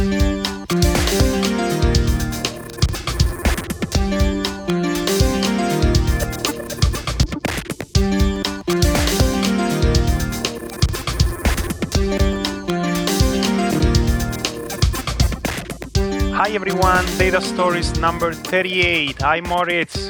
Hi everyone, Data Stories number 38. Hi Moritz.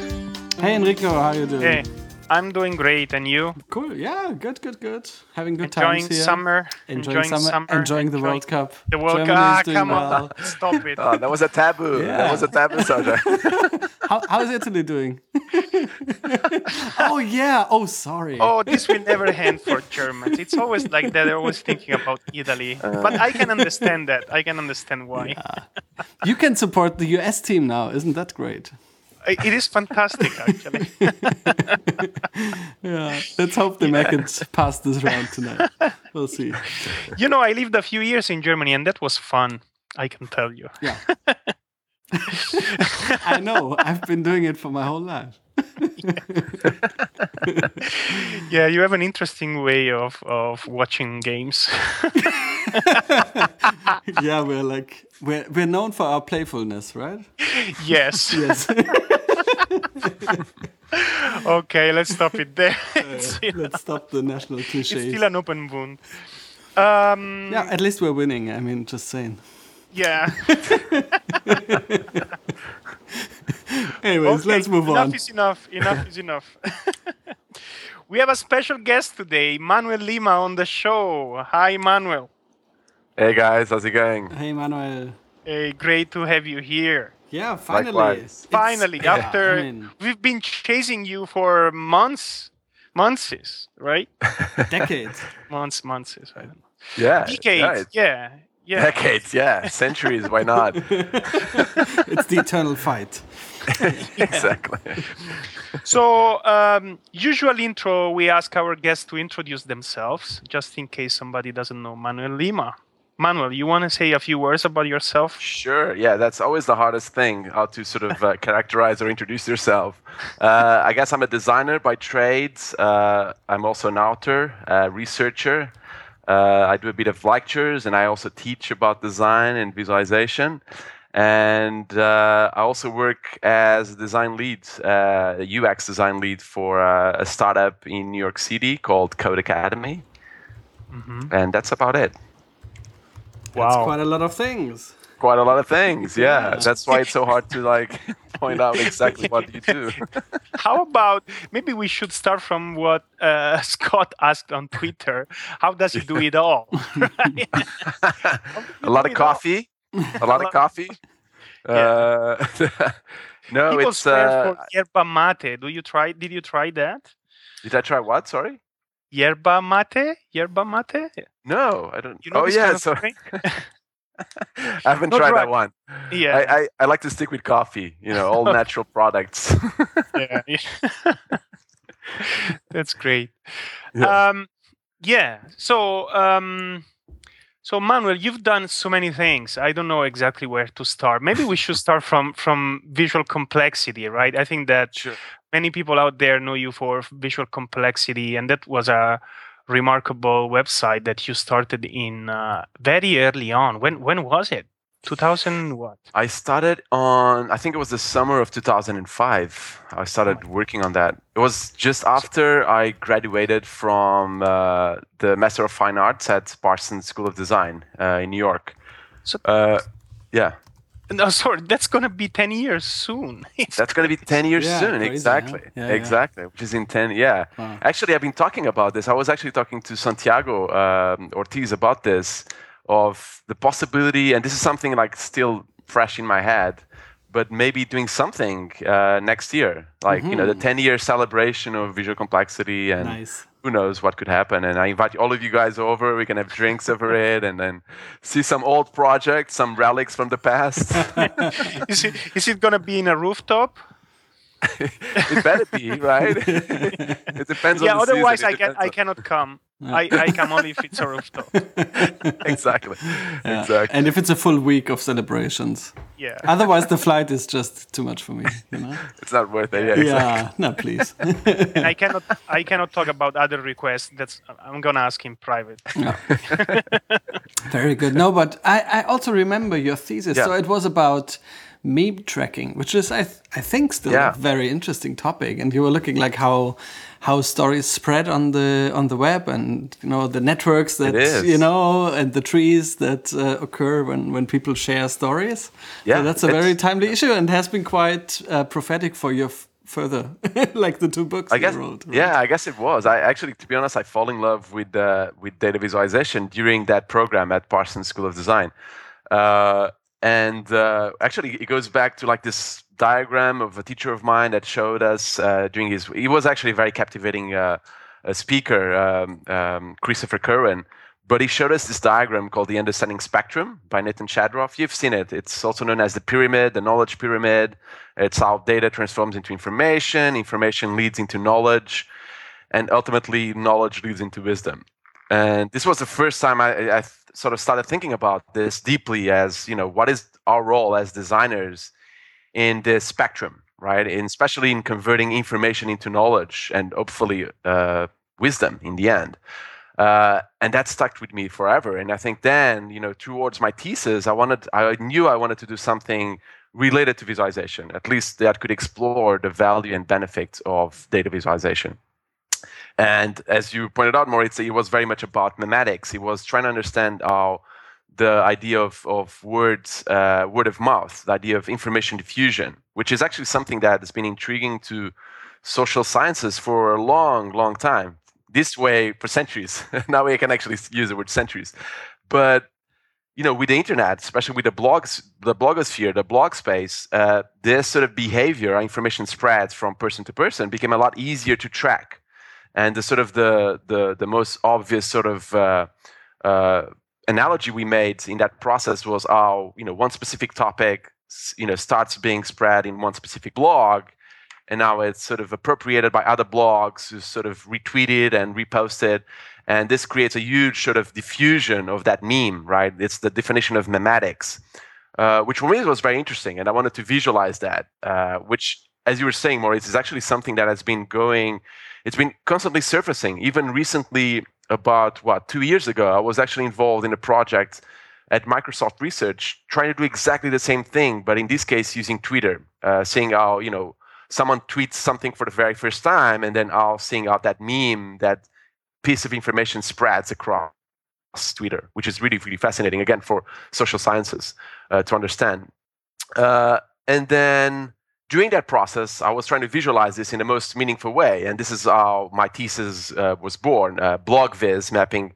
Hey Enrico, how are you doing? Hey, I'm doing great, and you? Cool. Yeah, good, good, good. Having good time. Enjoying times here. summer. Enjoying, summer, Enjoying the World Cup. The World Cup. Ah, is doing come well. on, stop it. Oh, that was a taboo. Yeah. That was a taboo subject. How, how is Italy doing? oh yeah. Oh sorry. Oh, this will never end for Germans. It's always like that. They're always thinking about Italy. Uh. but I can understand that. I can understand why. You can support the US team now. Isn't that great? I- It is fantastic, actually. Yeah. Let's hope they make it past this round tonight. We'll see. you know, I lived a few years in Germany, and that was fun. I can tell you. Yeah. I know. I've been doing it for my whole life. Yeah, you have an interesting way of, of watching games. Yeah, we're like we're we're known for our playfulness, right? yes. Yes. Okay, let's stop it there. it's, still, Let's stop the national it's still an open wound. Um, Yeah, at least we're winning. I mean, just saying. yeah. Anyways, Okay, let's move enough on. is enough. Enough is enough. we have a special guest today, Manuel Lima, on the show. Hi, Manuel. hey guys, how's it going? Hey, Manuel. Hey, great to have you here. Yeah, finally. Likewise. It's- Finally, yeah, after I mean, we've been chasing you for months, months, right? decades. months, months. I don't know. Yeah. Decades. yeah, Yeah. Yeah. Decades, yeah. Centuries, why not? It's the eternal fight. exactly. So, um, usual intro, we ask our guests to introduce themselves, just in case somebody doesn't know Manuel Lima. Manuel, you want to say a few words about yourself? Sure. Yeah, that's always the hardest thing, how to sort of uh, characterize or introduce yourself. Uh, I guess I'm a designer by trades. Uh, I'm also an author, uh, researcher. Uh, I do a bit of lectures and I also teach about design and visualization. And uh, I also work as a design lead, uh, a UX design lead for uh, a startup in New York City called Codecademy. And that's about it. That's quite a lot of things. quite a lot of things yeah that's why it's so hard to like point out exactly what you do How about maybe we should start from what uh, Scott asked on Twitter? How does he do it all? Right? a lot of do it all? coffee a lot of coffee uh, no People it's swear uh, for yerba mate. Do you try? Did you try that? did i try what sorry Yerba mate? Yerba mate? no i don't You know oh yeah so i haven't tried that one Yeah. I, I i like to stick with coffee you know all natural products yeah. yeah. That's great. Yeah. Um, yeah. So, um, so Manuel, you've done so many things. I don't know exactly where to start. Maybe we should start from from visual complexity, right? I think that sure many people out there know you for visual complexity, and that was a remarkable website that you started in uh, very early on. When when was it? 2000 what? I started on, I think it was the summer of 2005. I started working on that. It was just after I graduated from uh, the Master of Fine Arts at Parsons School of Design uh, in New York. So- uh, yeah, No, sorry, that's gonna be 10 years soon. That's going to be 10 years Yeah, soon. crazy, exactly. Yeah, yeah. exactly. Which is in 10, yeah. Wow. Actually, I've been talking about this. I was actually talking to Santiago um, Ortiz about this of the possibility, and this is something like still fresh in my head, but maybe doing something uh, next year, like you know the 10 year celebration of visual complexity, and Nice. who knows what could happen. And I invite all of you guys over. We can have drinks over it, and then see some old projects, some relics from the past. is it is it gonna be in a rooftop? it better be right. it depends. Yeah, on the otherwise season. I can depends I cannot come. I, I come only if it's a rooftop. exactly. Yeah. Exactly. And if it's a full week of celebrations. Yeah. Otherwise, the flight is just too much for me. You know? It's not worth it. Yeah. Exactly. yeah. No, please. And I cannot I cannot talk about other requests. That's I'm gonna ask him private. Very good. No, but I, I also remember your thesis. Yeah. So it was about meme tracking, which is I th- I think still Yeah. a very interesting topic. And you were looking like how how stories spread on the on the web, and you know the networks that you know, and the trees that uh, occur when when people share stories. Yeah, so that's a very timely issue, and has been quite uh, prophetic for your f- further, like the two books I you guess, wrote. right? yeah, I guess it was. I actually, to be honest, I fall in love with uh, with data visualization during that program at Parsons School of Design, uh, and uh, actually, it goes back to like this diagram of a teacher of mine that showed us uh, during his. He was actually a very captivating uh, uh, speaker, um, um, Christopher curran But he showed us this diagram called the Understanding Spectrum by Nathan Shedroff. You've seen it. It's also known as the pyramid, the knowledge pyramid. It's how data transforms into information, information leads into knowledge, and ultimately, knowledge leads into wisdom. And this was the first time I, I sort of started thinking about this deeply as, you know, what is our role as designers in this spectrum, right? And especially in converting information into knowledge and hopefully uh, wisdom in the end. Uh, and that stuck with me forever. And I think then, you know, towards my thesis, I wanted, I knew I wanted to do something related to visualization, at least that could explore the value and benefits of data visualization. And as you pointed out, Moritz, it was very much about memetics. He was trying to understand how the idea of, of words, uh, word of mouth, the idea of information diffusion, which is actually something that has been intriguing to social sciences for a long, long time. This way for centuries. now we can actually use the word centuries. But you know, with the internet, especially with the blogs, the blogosphere, the blog space, uh, this sort of behavior, information spreads from person to person, became a lot easier to track. And the sort of the the, the most obvious sort of uh, uh, analogy we made in that process was how you know one specific topic you know starts being spread in one specific blog, and now it's sort of appropriated by other blogs who sort of retweeted and reposted. And this creates a huge sort of diffusion of that meme right? It's the definition of memetics uh, which for me was very interesting and i wanted to visualize that uh, which as you were saying moritz is actually something that has been going it's been constantly surfacing even recently about what two years ago i was actually involved in a project at microsoft research trying to do exactly the same thing but in this case using twitter uh, seeing how you know someone tweets something for the very first time and then how seeing how that meme that piece of information spreads across Twitter, which is really, really fascinating, again, for social sciences uh, to understand. Uh, and then during that process, I was trying to visualize this in the most meaningful way. And this is how my thesis uh, was born uh, BlogViz, mapping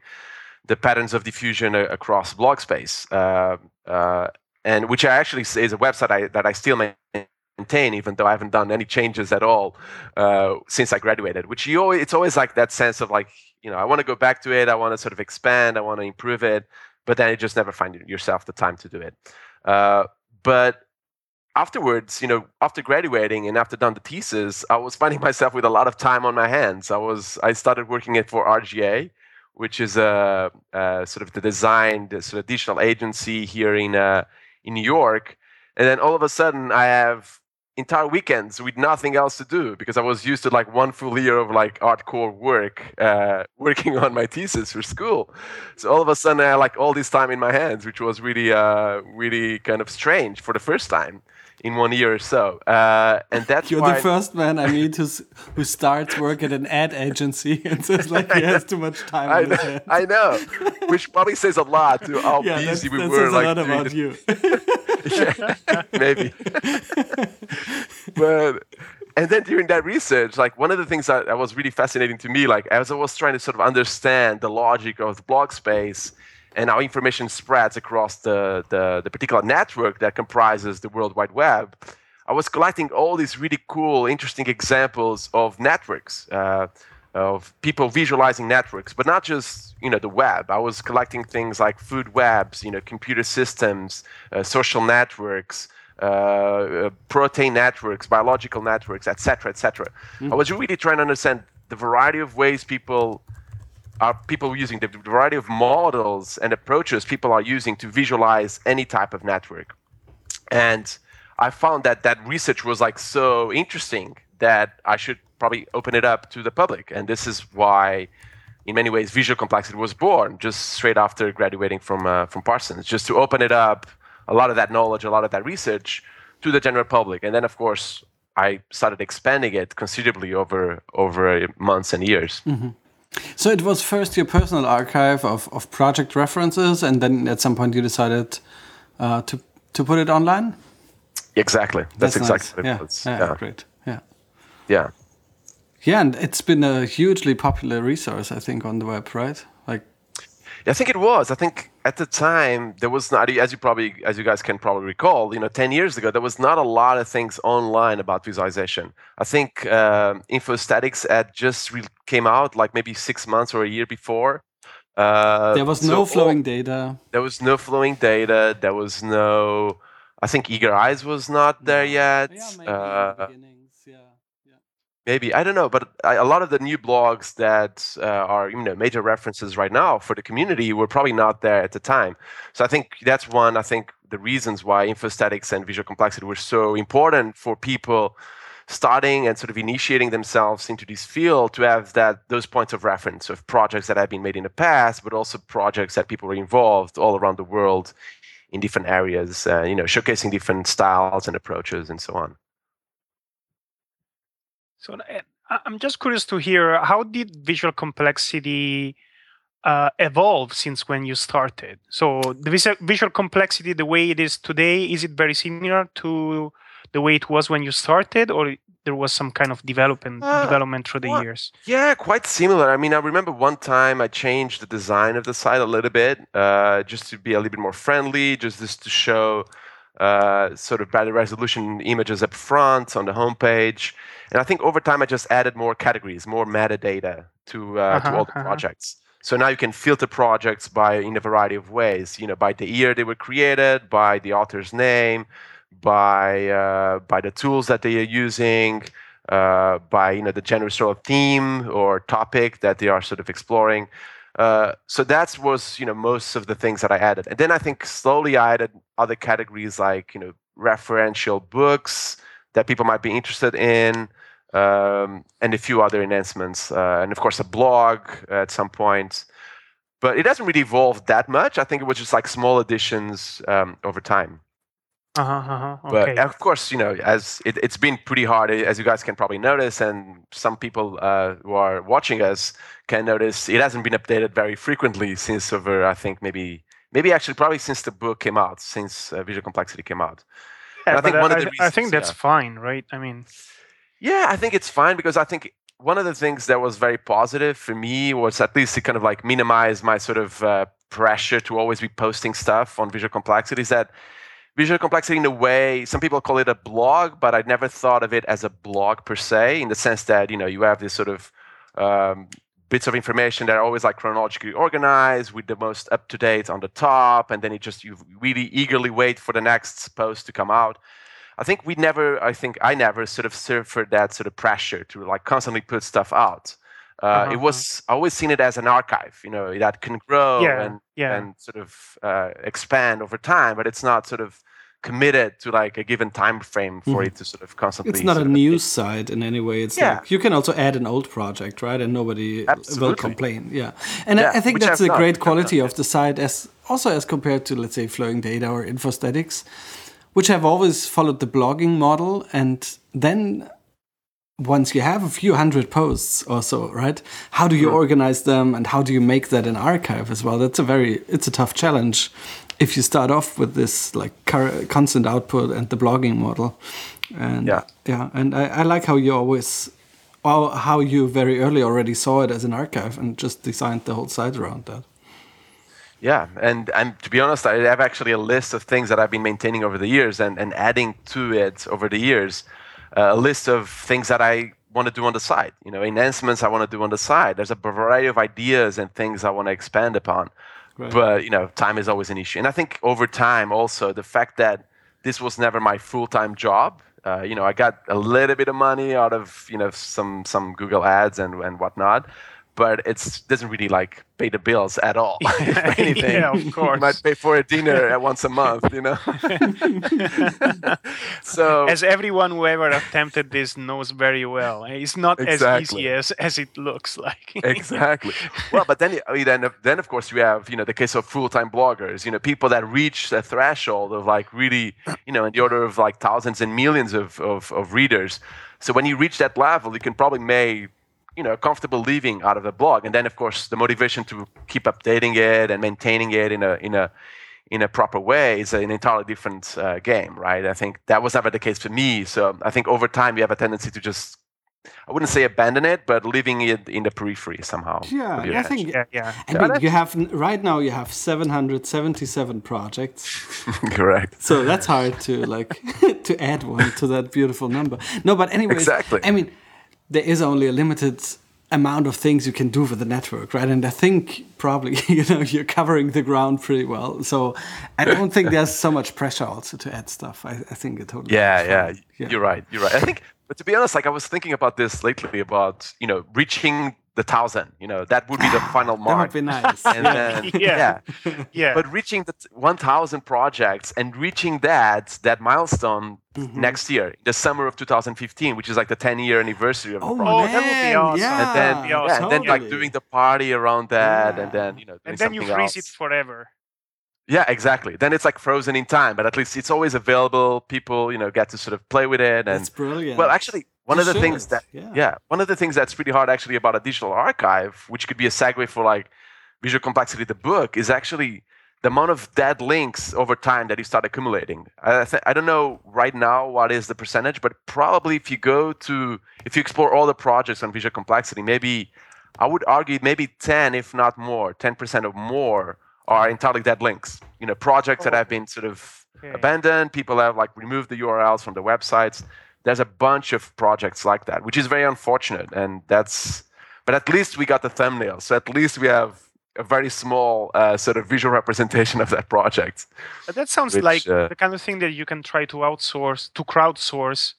the patterns of diffusion a- across blog space, uh, uh, and which I actually is a website I, that I still maintain, even though I haven't done any changes at all uh, since I graduated. Which you always, it's always like that sense of like, you know, I want to go back to it, I want to sort of expand, I want to improve it, but then you just never find yourself the time to do it. Uh, but afterwards, you know, after graduating and after done the thesis, I was finding myself with a lot of time on my hands. I was I started working it for RGA, which is a, a sort of the design, the sort of digital agency here in uh, in New York. And then all of a sudden, I have entire weekends with nothing else to do because I was used to like one full year of like hardcore work, uh, working on my thesis for school. So all of a sudden, I had like all this time in my hands, which was really, uh, really kind of strange for the first time in one year or so. Uh, and that's You're why the first man I meet who's, who starts work at an ad agency and says like he has too much time I know. I know, which probably says a lot to how yeah, busy we that were. says like a lot about the- you. yeah, maybe. but and then during that research, like one of the things that, that was really fascinating to me, like as I was trying to sort of understand the logic of the blog space and how information spreads across the, the, the particular network that comprises the World Wide Web, I was collecting all these really cool, interesting examples of networks. Uh, of people visualizing networks, but not just you know the web. I was collecting things like food webs, you know, computer systems, uh, social networks, uh, protein networks, biological networks, etc., etc. Mm. I was really trying to understand the variety of ways people are people using the variety of models and approaches people are using to visualize any type of network. And I found that that research was like so interesting that I should probably open it up to the public. And this is why, in many ways, visual complexity was born just straight after graduating from uh, from Parsons, just to open it up, a lot of that knowledge, a lot of that research, to the general public. And then, of course, I started expanding it considerably over over months and years. Mm-hmm. So it was first your personal archive of, of project references, and then at some point you decided uh, to to put it online. Exactly. That's, That's exactly nice. yeah. yeah. Great. Yeah. Yeah. Yeah, and it's been a hugely popular resource, I think, on the web, right? Like, I think it was. I think at the time there was not, as you probably, as you guys can probably recall, you know, ten years ago there was not a lot of things online about visualization. I think uh, Infosthetics had just re- came out like maybe six months or a year before. Uh, there was so no flowing all, data. There was no flowing data. There was no. I think Eager Eyes was not there yet. Yeah, uh, maybe I don't know, but I, a lot of the new blogs that uh, are you know major references right now for the community were probably not there at the time. So I think that's one. I think the reasons why infosthetics and visual complexity were so important for people starting and sort of initiating themselves into this field to have that those points of reference of projects that have been made in the past, but also projects that people were involved all around the world in different areas, uh, you know, showcasing different styles and approaches and so on. So I'm just curious to hear how did visual complexity uh, evolve since when you started? So the visual complexity, the way it is today, is it very similar to the way it was when you started, or there was some kind of development uh, development through the years? Yeah, quite similar. I mean, I remember one time I changed the design of the site a little bit, uh, just to be a little bit more friendly, just, just to show uh, sort of better resolution images up front on the homepage. And I think over time, I just added more categories, more metadata to, uh, uh-huh, to all the uh-huh. projects. So now you can filter projects by in a variety of ways. You know, by the year they were created, by the author's name, by uh, by the tools that they are using, uh, by you know the general sort of theme or topic that they are sort of exploring. Uh, so that was you know most of the things that I added, and then I think slowly I added other categories like you know referential books that people might be interested in, um, and a few other enhancements, uh, and of course a blog at some point. But it hasn't really evolved that much. I think it was just like small additions um, over time. Uh-huh, uh-huh. Okay. But of course, you know, as it, has been pretty hard, as you guys can probably notice, and some people uh, who are watching us can notice, it hasn't been updated very frequently since over, I think, maybe, maybe actually probably since the book came out, since uh, Visual Complexity came out. Yeah, I think one I, of the reasons, I think that's yeah. fine, right? I mean, yeah, I think it's fine because I think one of the things that was very positive for me was at least to kind of like minimize my sort of uh, pressure to always be posting stuff on Visual Complexity. Is that visual complexity in a way some people call it a blog but i never thought of it as a blog per se in the sense that you know you have this sort of um, bits of information that are always like chronologically organized with the most up to date on the top and then it just you really eagerly wait for the next post to come out. I think we never i think i never sort of for that sort of pressure to like constantly put stuff out uh, uh-huh. it was I always seen it as an archive, you know, that can grow yeah, and yeah. and sort of uh, expand over time, but it's not sort of committed to like a given time frame for mm. it to sort of constantly. It's not a news site in any way. It's yeah. like you can also add an old project, right? And nobody Absolutely. will complain. Yeah, and yeah, I, I think that's a great quality of the site, as also as compared to let's say flowing data or infosthetics, which have always followed the blogging model, and then once you have a few hundred posts or so, right? How do you mm. organize them and how do you make that an archive as well? That's a very it's a tough challenge if you start off with this like constant output and the blogging model. And yeah, yeah, and I, I like how you always well, how you very early already saw it as an archive and just designed the whole site around that. Yeah, and and to be honest, I have actually a list of things that I've been maintaining over the years and, and adding to it over the years a list of things that I want to do on the side. You know, enhancements I want to do on the side. There's a variety of ideas and things I want to expand upon. Right. But you know, time is always an issue. And I think over time, also the fact that this was never my full-time job. Uh, you know, I got a little bit of money out of you know some some Google ads and and whatnot, but it doesn't really like pay the bills at all. anything, yeah, of course. You might pay for a dinner at once a month, you know. so as everyone who ever attempted this knows very well, it's not exactly. as easy as, as it looks like. exactly. Well, but then then then of course you have you know the case of full time bloggers, you know people that reach the threshold of like really you know in the order of like thousands and millions of, of, of readers. So when you reach that level, you can probably make you know, comfortable leaving out of the blog. And then, of course, the motivation to keep updating it and maintaining it in a in a in a proper way is an entirely different uh, game, right? I think that was never the case for me. So I think over time you have a tendency to just I wouldn't say abandon it, but leaving it in the periphery somehow. Yeah, I think. Yeah, yeah. I yeah. mean, you have right now you have 777 projects. Correct. So that's hard to like to add one to that beautiful number. No, but anyway, exactly. I mean, there is only a limited amount of things you can do for the network, right? And I think probably you know you're covering the ground pretty well. So I don't think there's so much pressure also to add stuff. I, I think it totally. Yeah, yeah, yeah, you're right. You're right. I think, but to be honest, like I was thinking about this lately about you know reaching the thousand. You know, that would be the ah, final mark. that would be nice. And then, yeah. yeah. yeah. But reaching the 1,000 projects and reaching that that milestone mm-hmm. next year, the summer of 2015, which is like the 10 year anniversary of oh, the project. Man, that would be awesome. Yeah. And then, yeah, awesome. and then like doing the party around that, yeah. and then you know, and then you freeze else. it forever. Yeah, exactly. Then it's like frozen in time, but at least it's always available. People, you know, get to sort of play with it. And That's brilliant. Well, actually, one you of the should. things that yeah. yeah. one of the things that's pretty hard actually about a digital archive, which could be a segue for like visual complexity, the book, is actually the amount of dead links over time that you start accumulating. I, th- I don't know right now what is the percentage, but probably if you go to if you explore all the projects on visual complexity, maybe I would argue maybe 10, if not more, 10% or more are entirely dead links. You know, projects oh. that have been sort of okay. abandoned. People have like removed the URLs from the websites. There's a bunch of projects like that, which is very unfortunate. And that's, but at least we got the thumbnail. So at least we have a very small uh, sort of visual representation of that project. But that sounds which, like uh, the kind of thing that you can try to outsource, to crowdsource,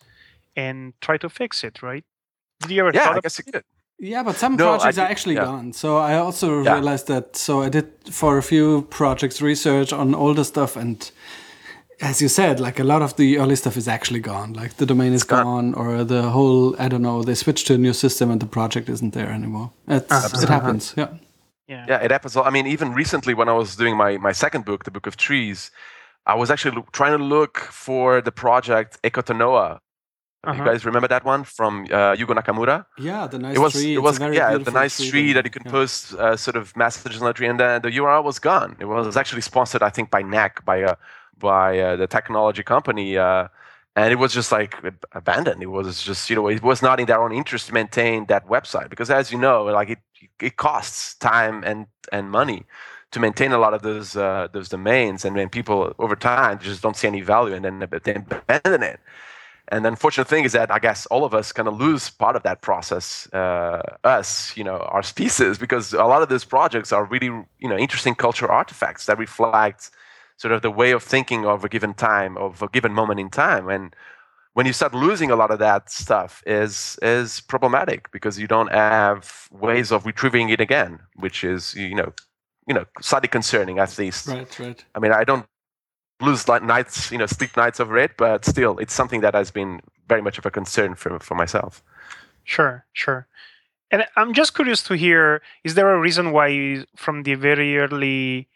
and try to fix it, right? Did you ever? Yeah, I guess you could. Yeah, but some no, projects are actually yeah. gone. So I also yeah. realized that. So I did for a few projects research on older stuff, and as you said, like a lot of the early stuff is actually gone. Like the domain is gone, or the whole I don't know. They switched to a new system, and the project isn't there anymore. It happens. Yeah. Yeah. Yeah, it happens. I mean, even recently when I was doing my my second book, the Book of Trees, I was actually trying to look for the project Ecotonoha, uh-huh. You guys remember that one from uh, Yugo Nakamura? Yeah, the nice it was, tree. It was yeah, the nice tree that you can yeah. post uh, sort of messages on the tree, and then the URL was gone. It was actually sponsored, I think, by NEC, by uh, by uh, the technology company, uh, and it was just like abandoned. It was just you know it was not in their own interest to maintain that website because, as you know, like it it costs time and and money to maintain a lot of those uh, those domains, and then people over time just don't see any value, and then they abandon it. And the unfortunate thing is that I guess all of us kind of lose part of that process, uh, us, you know, our species, because a lot of these projects are really, you know, interesting cultural artifacts that reflect sort of the way of thinking of a given time, of a given moment in time. And when you start losing a lot of that stuff, is is problematic because you don't have ways of retrieving it again, which is, you know, you know, slightly concerning at least. Right, right. I mean, I don't lose nights, you know, sleep nights over it, but still, it's something that has been very much of a concern for for myself. Sure, sure. And I'm just curious to hear: is there a reason why, from the very early,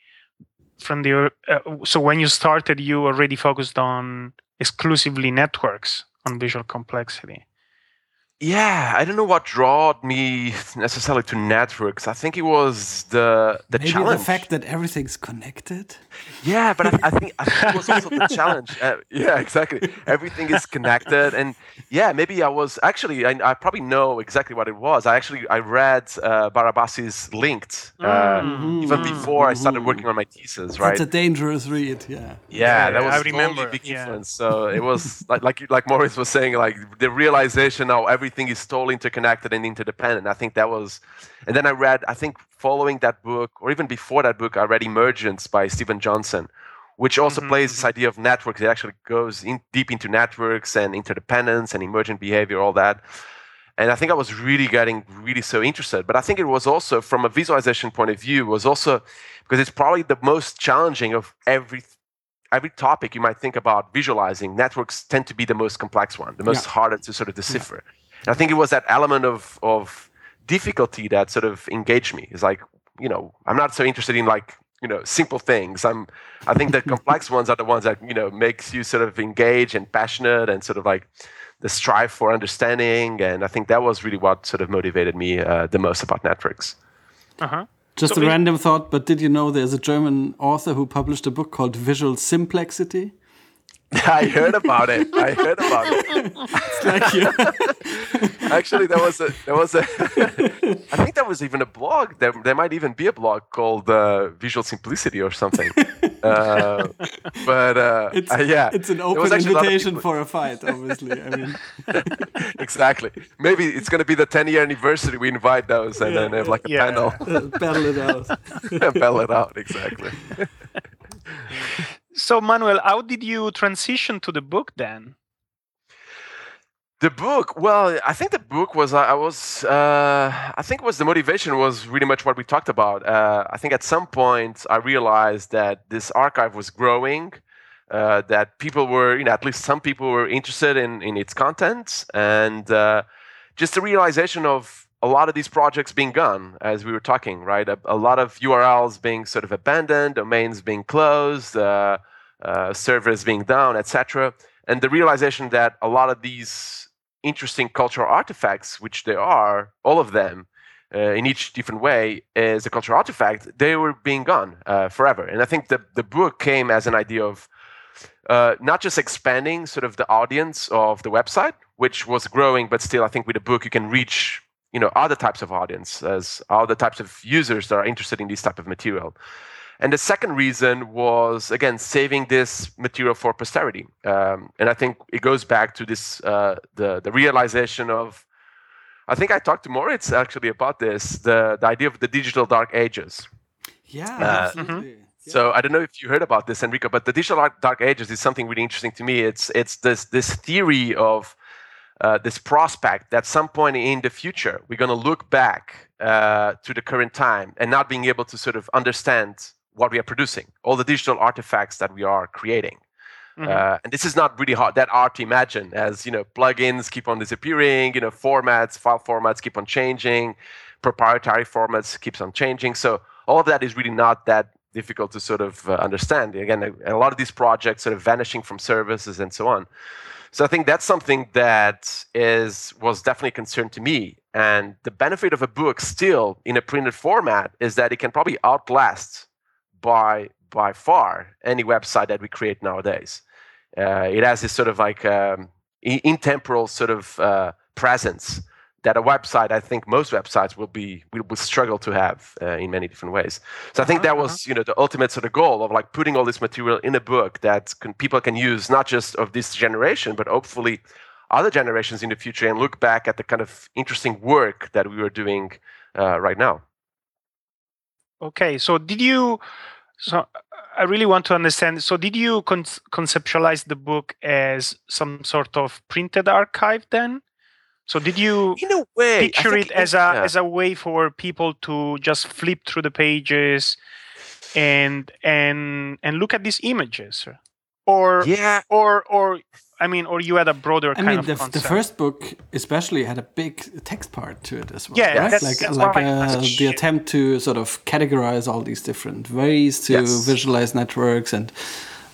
from the uh, so when you started, you already focused on exclusively networks on visual complexity? Yeah, I don't know what drew me necessarily to networks. I think it was the the Maybe challenge. the fact that everything's connected. Yeah, but I, I, think, I think it was also the challenge. Uh, yeah, exactly. Everything is connected, and yeah, maybe I was actually. I, I probably know exactly what it was. I actually I read uh, Barabasi's Linked uh, mm-hmm. even before mm-hmm. I started working on my thesis. Right. It's a dangerous read. Yeah. Yeah, yeah that was I remember. big yeah. influence. So it was like like like Moritz was saying, like the realization now every everything is totally interconnected and interdependent. I think that was, and then I read, I think following that book, or even before that book, I read Emergence by Steven Johnson, which also mm-hmm. plays this idea of networks. It actually goes in deep into networks and interdependence and emergent behavior, all that. And I think I was really getting really so interested. But I think it was also, from a visualization point of view, was also because it's probably the most challenging of every every topic you might think about visualizing. Networks tend to be the most complex one, the most yeah. harder to sort of decipher. Yeah. I think it was that element of of difficulty that sort of engaged me. It's like, you know, I'm not so interested in like you know simple things. I'm i think the complex ones are the ones that you know makes you sort of engage and passionate and sort of like the strive for understanding. And i think that was really what sort of motivated me uh, the most about networks uh-huh. Just so a random thought but did you know there's a german author who published a book called visual simplexity I heard about it. I heard about it. it's like you. Actually, there was a there was a. I think there was even a blog. There there might even be a blog called uh, Visual Simplicity or something. Uh, but uh, it's, uh, yeah, it's an open invitation a for a fight. Obviously, I mean. exactly. Maybe it's going to be the 10 year anniversary. We invite those and yeah, then have like a yeah. panel. battle it out. battle it out. Exactly. So, Manuel, how did you transition to the book then? The book, well, I think the book was I was uh, I think was the motivation was really much what we talked about. Uh, I think at some point I realized that this archive was growing, uh, that people were, you know, at least some people were interested in in its content, and uh, just the realization of a lot of these projects being gone, as we were talking, right? A, a lot of URLs being sort of abandoned, domains being closed, uh, servers being down, etc. And the realization that a lot of these interesting cultural artifacts, which they are, all of them, uh, in each different way, as a cultural artifact, they were being gone uh, forever. And I think the, the book came as an idea of uh, not just expanding sort of the audience of the website, which was growing, but still, I think with the book you can reach you know other types of audience as other types of users that are interested in this type of material and the second reason was again saving this material for posterity um, and i think it goes back to this uh, the, the realization of i think i talked to moritz actually about this the, the idea of the digital dark ages yeah uh, absolutely. Mm-hmm. So I don't know if you heard about this, Enrico, but the digital dark ages is something really interesting to me. It's it's this this theory of uh, this prospect that some point in the future we're going to look back uh, to the current time and not being able to sort of understand what we are producing, all the digital artifacts that we are creating. Mm-hmm. Uh, and this is not really hard that hard to imagine, as you know, plugins keep on disappearing, you know, formats, file formats keep on changing, proprietary formats keeps on changing. So all of that is really not that difficult to sort of uh, understand. Again, a, a lot of these projects sort of vanishing from services and so on. So I think that's something that is was definitely a concern to me. And the benefit of a book still in a printed format is that it can probably outlast by by far any website that we create nowadays. Uh, it has this sort of like um, intemporal sort of uh, presence that a website, I think most websites will be will, will struggle to have uh, in many different ways. So I think that uh-huh, was you know the ultimate sort of goal of like putting all this material in a book that can, people can use not just of this generation but hopefully other generations in the future and look back at the kind of interesting work that we were doing uh, right now. Okay, so did you? So I really want to understand. So did you con- conceptualize the book as some sort of printed archive then? So did you in a way, picture it as a yeah. as a way for people to just flip through the pages and and and look at these images? Or yeah, or or I mean, or you had a broader I kind mean, of the, the first book especially had a big text part to it as well. Yeah, right? that's, like that's like uh, the attempt to sort of categorize all these different ways to yes. visualize networks and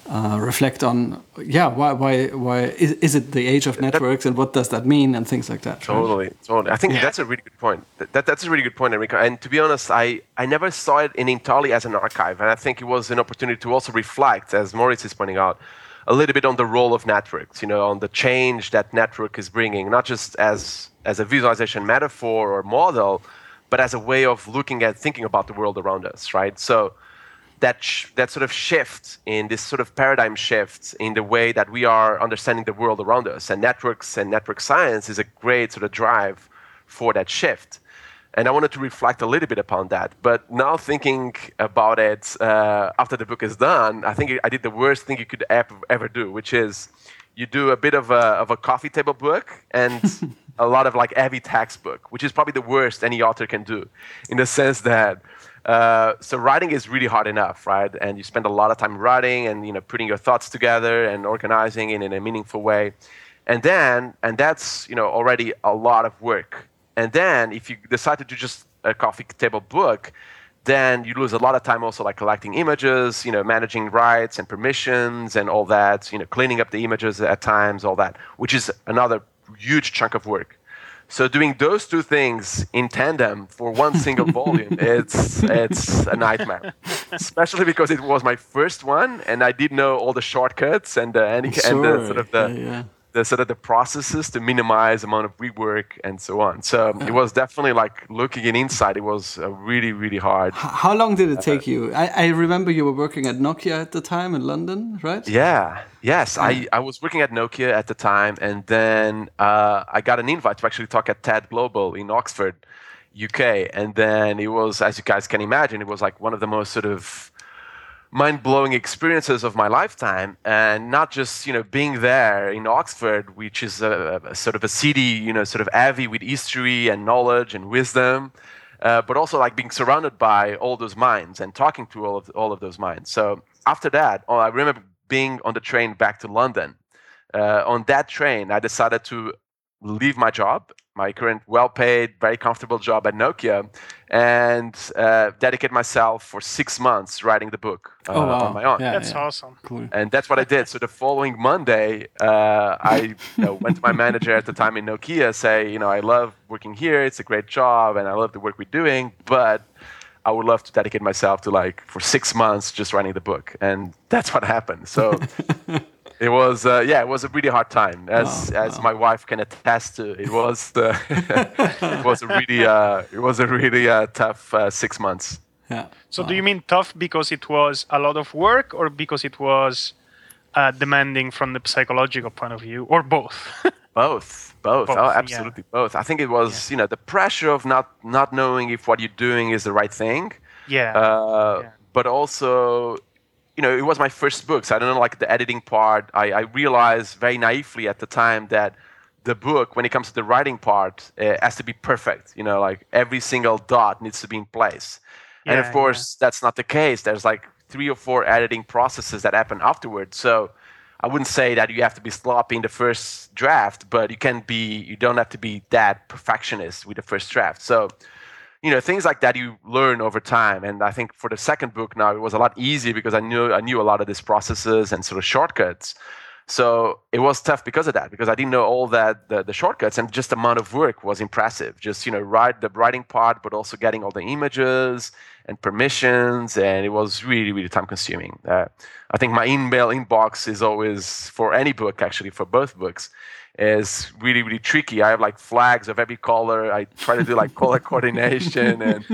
uh, reflect on yeah why why why is, is it the age of networks that, and what does that mean and things like that totally right? totally i think yeah. that's a really good point. That, that, that's a really good point enrico. And to be honest i i never saw it in entirely as an archive. And i think it was an opportunity to also reflect as moritz is pointing out a little bit on the role of networks you know on the change that network is bringing not just as as a visualization metaphor or model but as a way of looking at thinking about the world around us right? So that sh- that sort of shift in this sort of paradigm shift in the way that we are understanding the world around us and networks and network science is a great sort of drive for that shift and I wanted to reflect a little bit upon that. But now thinking about it uh, after the book is done, I think I did the worst thing you could ever, ever do, which is you do a bit of a, of a coffee table book and a lot of like heavy textbook, which is probably the worst any author can do, in the sense that uh, so writing is really hard enough, right? And you spend a lot of time writing and you know putting your thoughts together and organizing it in a meaningful way, and then and that's you know already a lot of work. And then if you decide to do just a coffee table book, then you lose a lot of time also like collecting images, you know, managing rights and permissions and all that, you know, cleaning up the images at times, all that, which is another huge chunk of work. So doing those two things in tandem for one single volume, it's it's a nightmare. Especially because it was my first one, and I didn't know all the shortcuts and the and, sure. and the sort of the yeah, yeah the sort of the processes to minimize amount of rework and so on. So it was definitely like looking in inside. It was uh, really really hard. How long did it take uh, you? I, I, remember you were working at Nokia at the time in London, right? Yeah. Yes, I, I was working at Nokia at the time, and then uh, I got an invite to actually talk at TED Global in Oxford, UK, and then it was, as you guys can imagine, it was like one of the most sort of mind-blowing experiences of my lifetime and not just you know being there in oxford which is a, a sort of a city you know sort of heavy with history and knowledge and wisdom uh, but also like being surrounded by all those minds and talking to all of all of those minds. So after that oh, i remember being on the train back to london. Uh, on that train i decided to leave my job my current well-paid, very comfortable job at Nokia, and uh, dedicate myself for six months writing the book uh, oh, wow. on my own. Yeah, that's yeah. awesome. Cool. And that's what I did. So the following Monday, uh, I you know, went to my manager at the time in Nokia, say, you know, I love working here. It's a great job, and I love the work we're doing, but I would love to dedicate myself to like for six months just writing the book, and that's what happened. So it was uh, yeah, it was a really hard time, as oh, as my wife can attest to. It was uh, it was a really uh, it was a really uh, tough uh, six months. Yeah. So wow. do you mean tough because it was a lot of work, or because it was uh, demanding from the psychological point of view, or both? both, both. both. Oh, absolutely yeah. both. I think it was yeah. you know the pressure of not not knowing if what you're doing is the right thing. Yeah. yeah. But also you know, it was my first book, so I don't know like the editing part. I, I realized very naively at the time that the book, when it comes to the writing part, uh, has to be perfect. You know, like every single dot needs to be in place. Yeah, and of course, yeah. that's not the case. There's like three or four editing processes that happen afterwards. So I wouldn't say that you have to be sloppy in the first draft, but you can be. You don't have to be that perfectionist with the first draft. So you know things like that you learn over time. And i think for the second book now it was a lot easier because i knew i knew a lot of these processes and sort of shortcuts. So it was tough because of that because i didn't know all that the, the shortcuts and just the amount of work was impressive. Just you know write the writing part but also getting all the images and permissions. And it was really really time consuming. Uh, i think my email inbox is always for any book actually for both books is really really tricky. I have like flags of every color. I try to do like color coordination and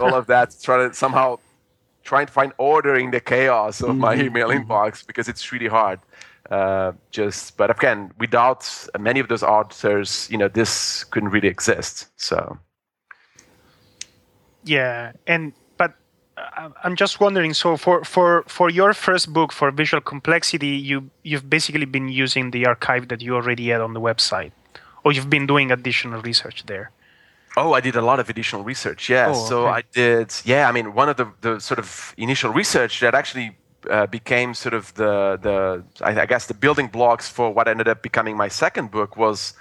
all of that. Try to somehow try to find order in the chaos of my mm-hmm. email inbox because it's really hard. Uh, just but again, without many of those authors, you know, this couldn't really exist. So yeah, and I'm just wondering. So for for for your first book for visual complexity, you you've basically been using the archive that you already had on the website, or you've been doing additional research there. Oh, I did a lot of additional research. Yeah. Oh, so I did. Yeah. I mean, one of the the sort of initial research that actually uh, became sort of the the I, I guess the building blocks for what ended up becoming my second book was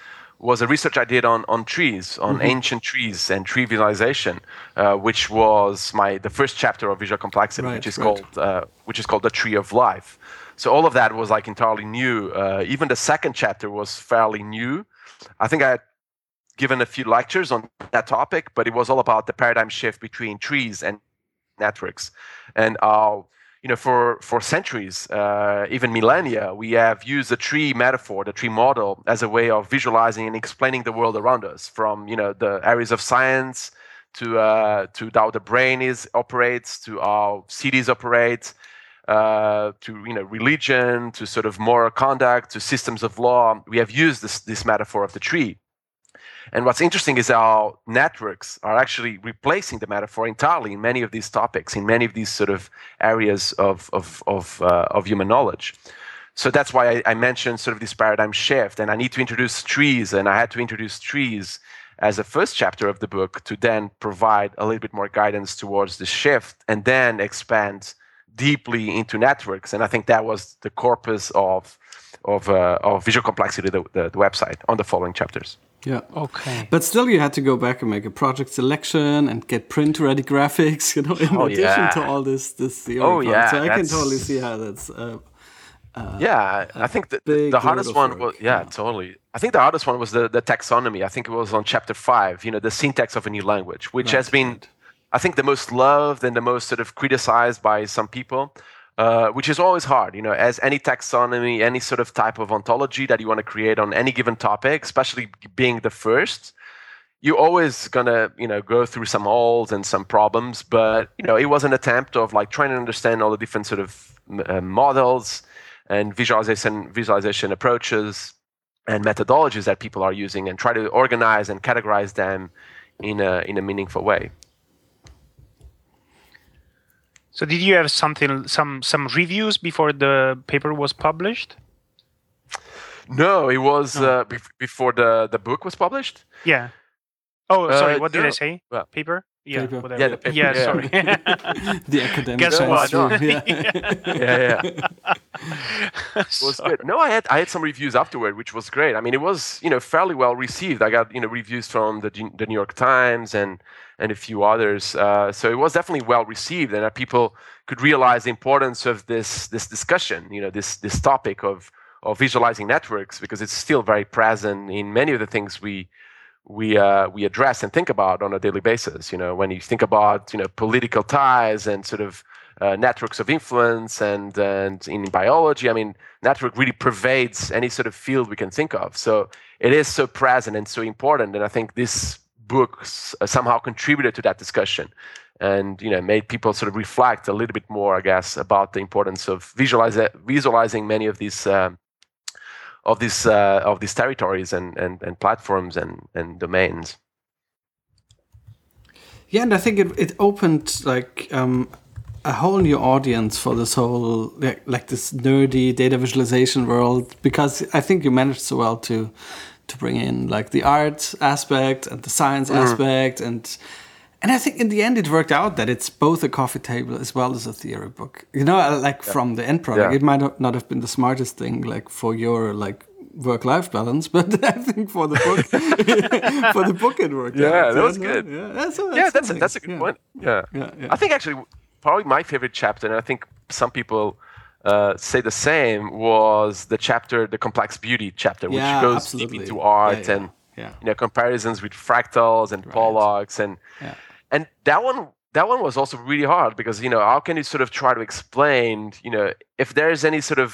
was a research I did on, on trees, on mm-hmm. ancient trees and tree visualization, uh, which was my the first chapter of visual complexity, right, which is right. called uh, which is called the tree of life. So all of that was like entirely new. Uh, even the second chapter was fairly new. I think I had given a few lectures on that topic, but it was all about the paradigm shift between trees and networks, and how you know, for, for centuries, uh, even millennia, we have used the tree metaphor, the tree model, as a way of visualizing and explaining the world around us, from you know the areas of science to uh, to how the brain is operates, to how cities operate, uh, to you know religion, to sort of moral conduct, to systems of law. We have used this this metaphor of the tree, And what's interesting is how networks are actually replacing the metaphor entirely in many of these topics, in many of these sort of areas of of of, uh, of human knowledge. So that's why I, I mentioned sort of this paradigm shift, and I need to introduce trees, and I had to introduce trees as a first chapter of the book to then provide a little bit more guidance towards the shift, and then expand deeply into networks. And I think that was the corpus of of, uh, of visual complexity, the, the, the website, on the following chapters. Yeah. Okay. But still, you had to go back and make a project selection and get print ready graphics. You know, in oh, addition yeah. to all this this theory. Oh part. yeah. So I can totally see how that's. Uh, uh, yeah, I think the, the hardest one was yeah, yeah, totally. I think the hardest one was the, the taxonomy. I think it was on chapter five. You know, the syntax of a new language, which right, has been. I think, the most loved and the most sort of criticized by some people. Uh, which is always hard, you know, as any taxonomy, any sort of type of ontology that you want to create on any given topic, especially being the first, you're always gonna, you know, go through some holes and some problems. But you know, it was an attempt of like trying to understand all the different sort of uh, models and visualization visualization approaches and methodologies that people are using, and try to organize and categorize them in a in a meaningful way. So did you have something some some reviews before the paper was published? No, it was no. Uh, before the the book was published. Yeah. Oh, sorry. Uh, what did no. I say? Well, paper. Yeah, paper. Whatever. Yeah, paper. yeah, yeah, sorry. the academic Guess what? No. yeah, yeah. it was good. No, I had I had some reviews afterward, which was great. I mean, it was you know fairly well received. I got you know reviews from the the New York Times and and a few others. Uh, so it was definitely well received, and that people could realize the importance of this this discussion. You know, this this topic of of visualizing networks because it's still very present in many of the things we we uh, we address and think about on a daily basis. You know, when you think about you know political ties and sort of uh, networks of influence and and in biology, I mean, network really pervades any sort of field we can think of. So it is so present and so important, and I think this book uh, somehow contributed to that discussion and you know made people sort of reflect a little bit more i guess about the importance of visualize, visualizing many of these um, of these uh, of these territories and, and, and platforms and, and domains yeah and i think it, it opened like um, a whole new audience for this whole like, like this nerdy data visualization world because i think you managed so well to to bring in like the art aspect and the science mm. aspect and and I think in the end it worked out that it's both a coffee table as well as a theory book. You know, uh, like yeah. from the end product, yeah. it might not have been the smartest thing like for your like work-life balance, but I think for the book, for the book it worked. Yeah, out. that was good. Yeah, that's, that's, yeah, that's a, that's a good point. Yeah. yeah, I think actually probably my favorite chapter, and I think some people uh, say the same was the chapter, the complex beauty chapter, which yeah, goes absolutely. deep into art yeah, yeah, and you know comparisons with fractals and right. Pollocks and and that one that one was also really hard because you know how can you sort of try to explain you know if there's any sort of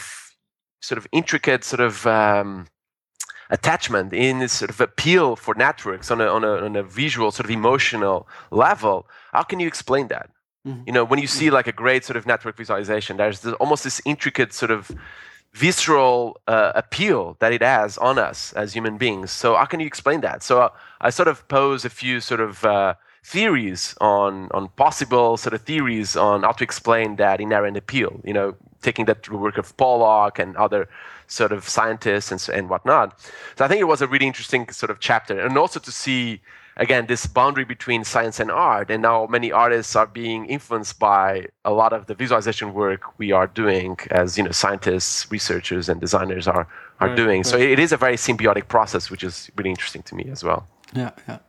sort of intricate sort of um, attachment in this sort of appeal for networks on a, on a on a visual sort of emotional level how can you explain that Mm-hmm. You know, when you see mm-hmm. like a great sort of network visualization, there's this, almost this intricate sort of visceral uh, appeal that it has on us as human beings. So how can you explain that? So uh, I sort of pose a few sort of uh, theories on on possible sort of theories on how to explain that inherent appeal. You know, taking that to the work of Pollock and other sort of scientists and, and whatnot. So I think it was a really interesting sort of chapter, and also to see again this boundary between science and art and now many artists are being influenced by a lot of the visualization work we are doing as you know scientists researchers and designers are are right, doing right. so it is a very symbiotic process which is really interesting to me as well yeah yeah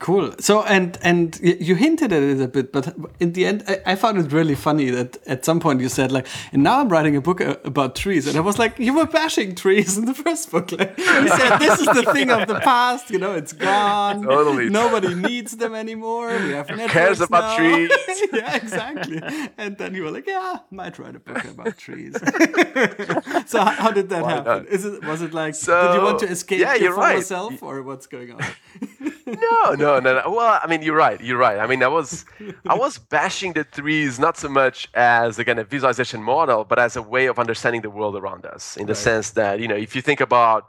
Cool. So and and you hinted at it a bit, but in the end, I, I, found it really funny that at some point you said like, "And now I'm writing a book uh, about trees," and I was like, "You were bashing trees in the first book." Like, you said, "This is the thing of the past. You know, it's gone. Totally. Nobody needs them anymore. We have Who cares about now. trees?" yeah, exactly. And then you were like, "Yeah, might write a book about trees." so how, how, did that Why happen? Not? Is it was it like so, did you want to escape yeah, your former right. self, or what's going on? no, no, no, no, no. Well, I mean, you're right. You're right. I mean, I was, I was bashing the trees not so much as again a visualization model, but as a way of understanding the world around us. In the right. sense that you know, if you think about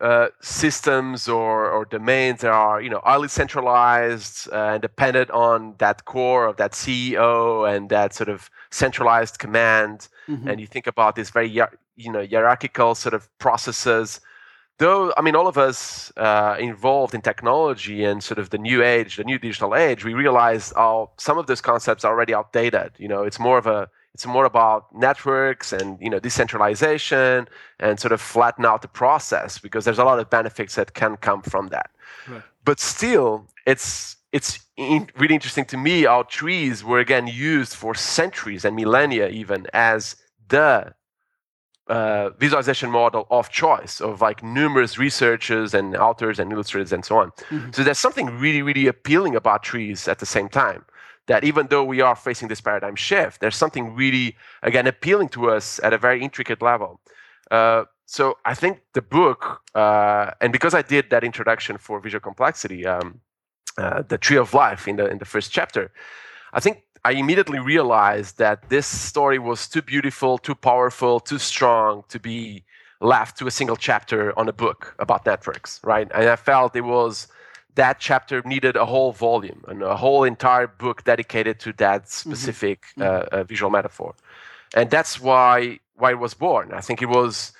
uh, systems or, or domains that are you know highly centralized uh, and dependent on that core of that CEO and that sort of centralized command. Mm-hmm. And you think about this very you know hierarchical sort of processes. Though I mean, all of us uh, involved in technology and sort of the new age, the new digital age, we realize how some of those concepts are already outdated. You know, it's more of a it's more about networks and you know decentralization and sort of flatten out the process because there's a lot of benefits that can come from that. Right. But still, it's it's in, really interesting to me how trees were again used for centuries and millennia even as the uh, visualization model of choice of like numerous researchers and authors and illustrators and so on. Mm-hmm. So there's something really, really appealing about trees at the same time that even though we are facing this paradigm shift, there's something really, again, appealing to us at a very intricate level. Uh, so I think the book, uh, and because I did that introduction for visual complexity, um, uh, the tree of life in the in the first chapter, I think I immediately realized that this story was too beautiful, too powerful, too strong to be left to a single chapter on a book about networks, right? And I felt it was that chapter needed a whole volume and a whole entire book dedicated to that mm-hmm. specific mm-hmm. uh, uh, visual metaphor and that's why why it was born i think it was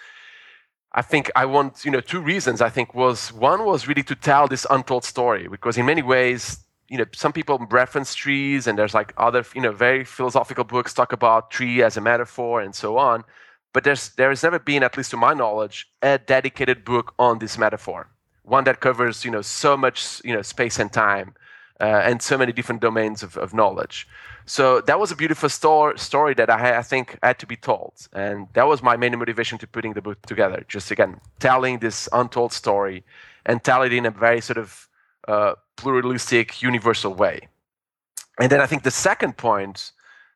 i think i want you know two reasons i think was one was really to tell this untold story because in many ways you know some people reference trees and there's like other you know very philosophical books talk about tree as a metaphor and so on but there's there has never been at least to my knowledge a dedicated book on this metaphor one that covers you know so much you know space and time uh, and so many different domains of, of knowledge. So that was a beautiful sto- story that I, I, think had to be told, and that was my main motivation to putting the book together. Just again telling this untold story and tell it in a very sort of uh, pluralistic, universal way. And then I think the second point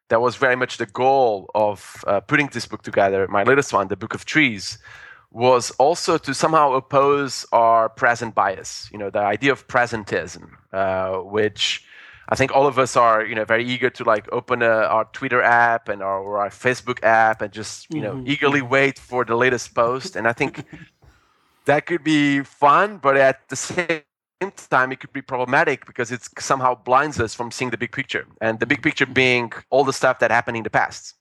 that was very much the goal of uh, putting this book together, my latest one, the Book of Trees, was also to somehow oppose our present bias, you know, the idea of presentism, uh, which I think all of us are, you know, very eager to like open a, our Twitter app and our, or our Facebook app and just, you know, mm-hmm. eagerly wait for the latest post. And I think that could be fun, but at the same time, it could be problematic because it somehow blinds us from seeing the big picture. And the big picture being all the stuff that happened in the past.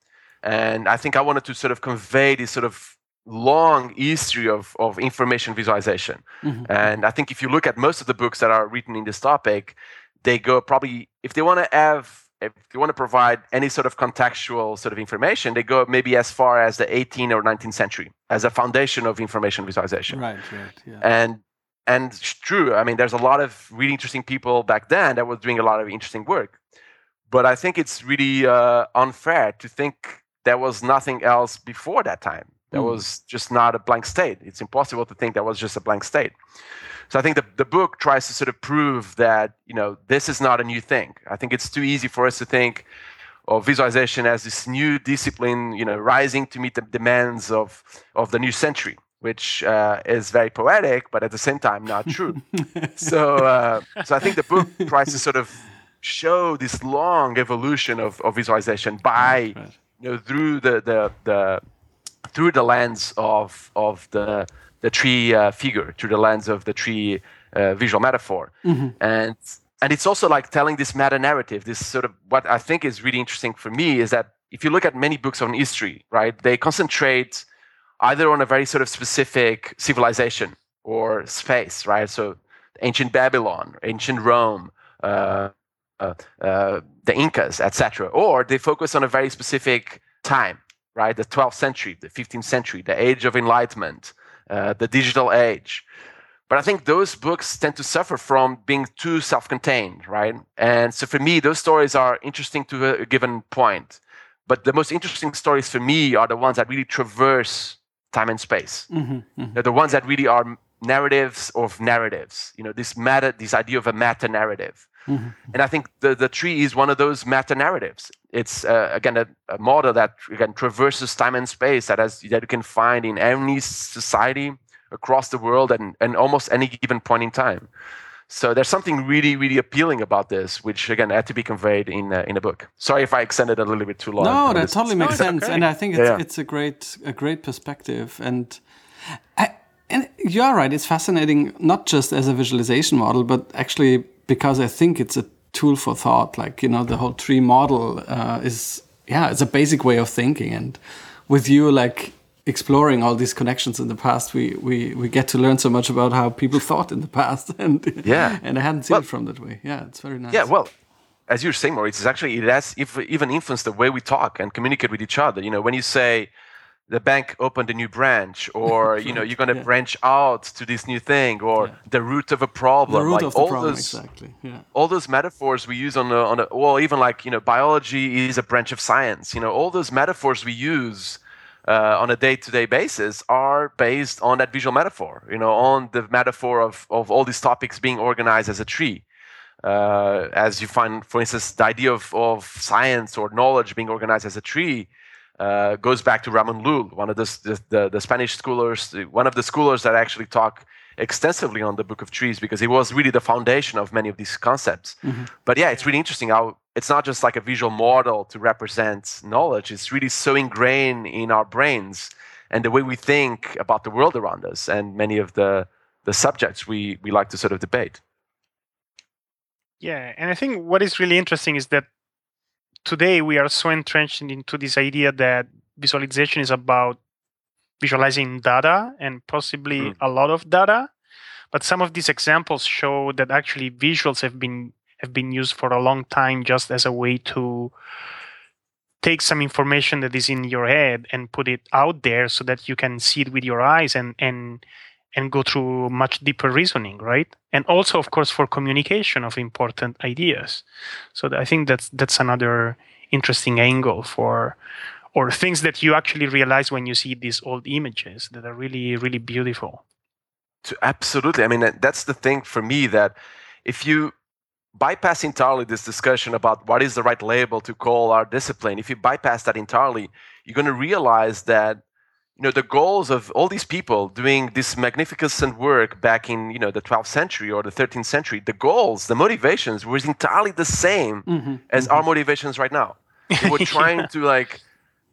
And I think I wanted to sort of convey this sort of long history of, of information visualization. Mm-hmm. And I think if you look at most of the books that are written in this topic, they go probably, if they want to have, if they want to provide any sort of contextual sort of information, they go maybe as far as the 18th or 19th century as a foundation of information visualization. Right, right. Yeah. And and it's true, I mean, there's a lot of really interesting people back then that was doing a lot of interesting work. But I think it's really uh, unfair to think there was nothing else before that time that mm. was just not a blank state. It's impossible to think that was just a blank state. So I think the, the book tries to sort of prove that, you know, this is not a new thing. I think it's too easy for us to think of visualization as this new discipline, you know, rising to meet the demands of, of the new century, which uh, is very poetic, but at the same time not true. so, uh, so I think the book tries to sort of show this long evolution of, of visualization by, right. you know, through the, the, the through the lens of of the the tree uh, figure, through the lens of the tree uh, visual metaphor, mm-hmm. and and it's also like telling this meta narrative. This sort of what I think is really interesting for me is that if you look at many books on history, right, they concentrate either on a very sort of specific civilization or space, right? So ancient Babylon, ancient Rome. Uh, uh, uh, the Incas, etc., or they focus on a very specific time, right? The 12th century, the 15th century, the age of enlightenment, uh, the digital age. But I think those books tend to suffer from being too self contained, right? And so for me, those stories are interesting to a given point. But the most interesting stories for me are the ones that really traverse time and space. Mm-hmm, mm-hmm. They're the ones that really are narratives of narratives. You know, this meta, this idea of a meta narrative. Mm-hmm. And I think the, the tree is one of those meta narratives. It's uh, again a, a, model that again traverses time and space that has that you can find in any society across the world and, and almost any given point in time. So there's something really, really appealing about this, which again had to be conveyed in uh, in a book. Sorry if I extended a little bit too long. No, that totally makes sense, okay. and I think it's, yeah. it's a great a great perspective. And I, and you are right. It's fascinating, not just as a visualization model, but actually because I think it's a tool for thought. Like you know, the whole tree model uh, is yeah, it's a basic way of thinking. And with you, like exploring all these connections in the past, we we we get to learn so much about how people thought in the past. And yeah, and I hadn't seen well, it from that way. Yeah, it's very nice. Yeah, well, as you're saying, Moritz, it's actually it has even influenced the way we talk and communicate with each other. You know, when you say the bank opened a new branch, or you know, you're going to yeah. branch out to this new thing, or yeah. the root of a problem. The root like of the all problem, those, exactly. Yeah. All those metaphors we use on the on the well, even like you know, biology is a branch of science. You know, all those metaphors we use. Uh, on a day-to-day basis are based on that visual metaphor you know on the metaphor of, of all these topics being organized as a tree uh, as you find, for instance, the idea of, of science or knowledge being organized as a tree uh, goes back to Ramon Llull, one of the, the, the, Spanish scholars, one of the scholars that actually talk extensively on the Book of Trees because it was really the foundation of many of these concepts. Mm-hmm. But yeah, it's really interesting how it's not just like a visual model to represent knowledge, it's really so ingrained in our brains and the way we think about the world around us and many of the, the subjects we, we like to sort of debate. Yeah, and I think what is really interesting is that today we are so entrenched into this idea that visualization is about visualizing data and possibly mm. a lot of data. But some of these examples show that actually visuals have been have been used for a long time just as a way to take some information that is in your head and put it out there so that you can see it with your eyes and and and go through much deeper reasoning, right? And also, of course, for communication of important ideas. So I think that's that's another interesting angle for or things that you actually realize when you see these old images that are really really beautiful. Absolutely. I mean, that's the thing for me that if you bypass entirely this discussion about what is the right label to call our discipline, if you bypass that entirely, you're going to realize that you know the goals of all these people doing this magnificent work back in you know the 12th century or the 13th century the goals the motivations were entirely the same mm-hmm, as mm-hmm. our motivations right now they were trying yeah. to like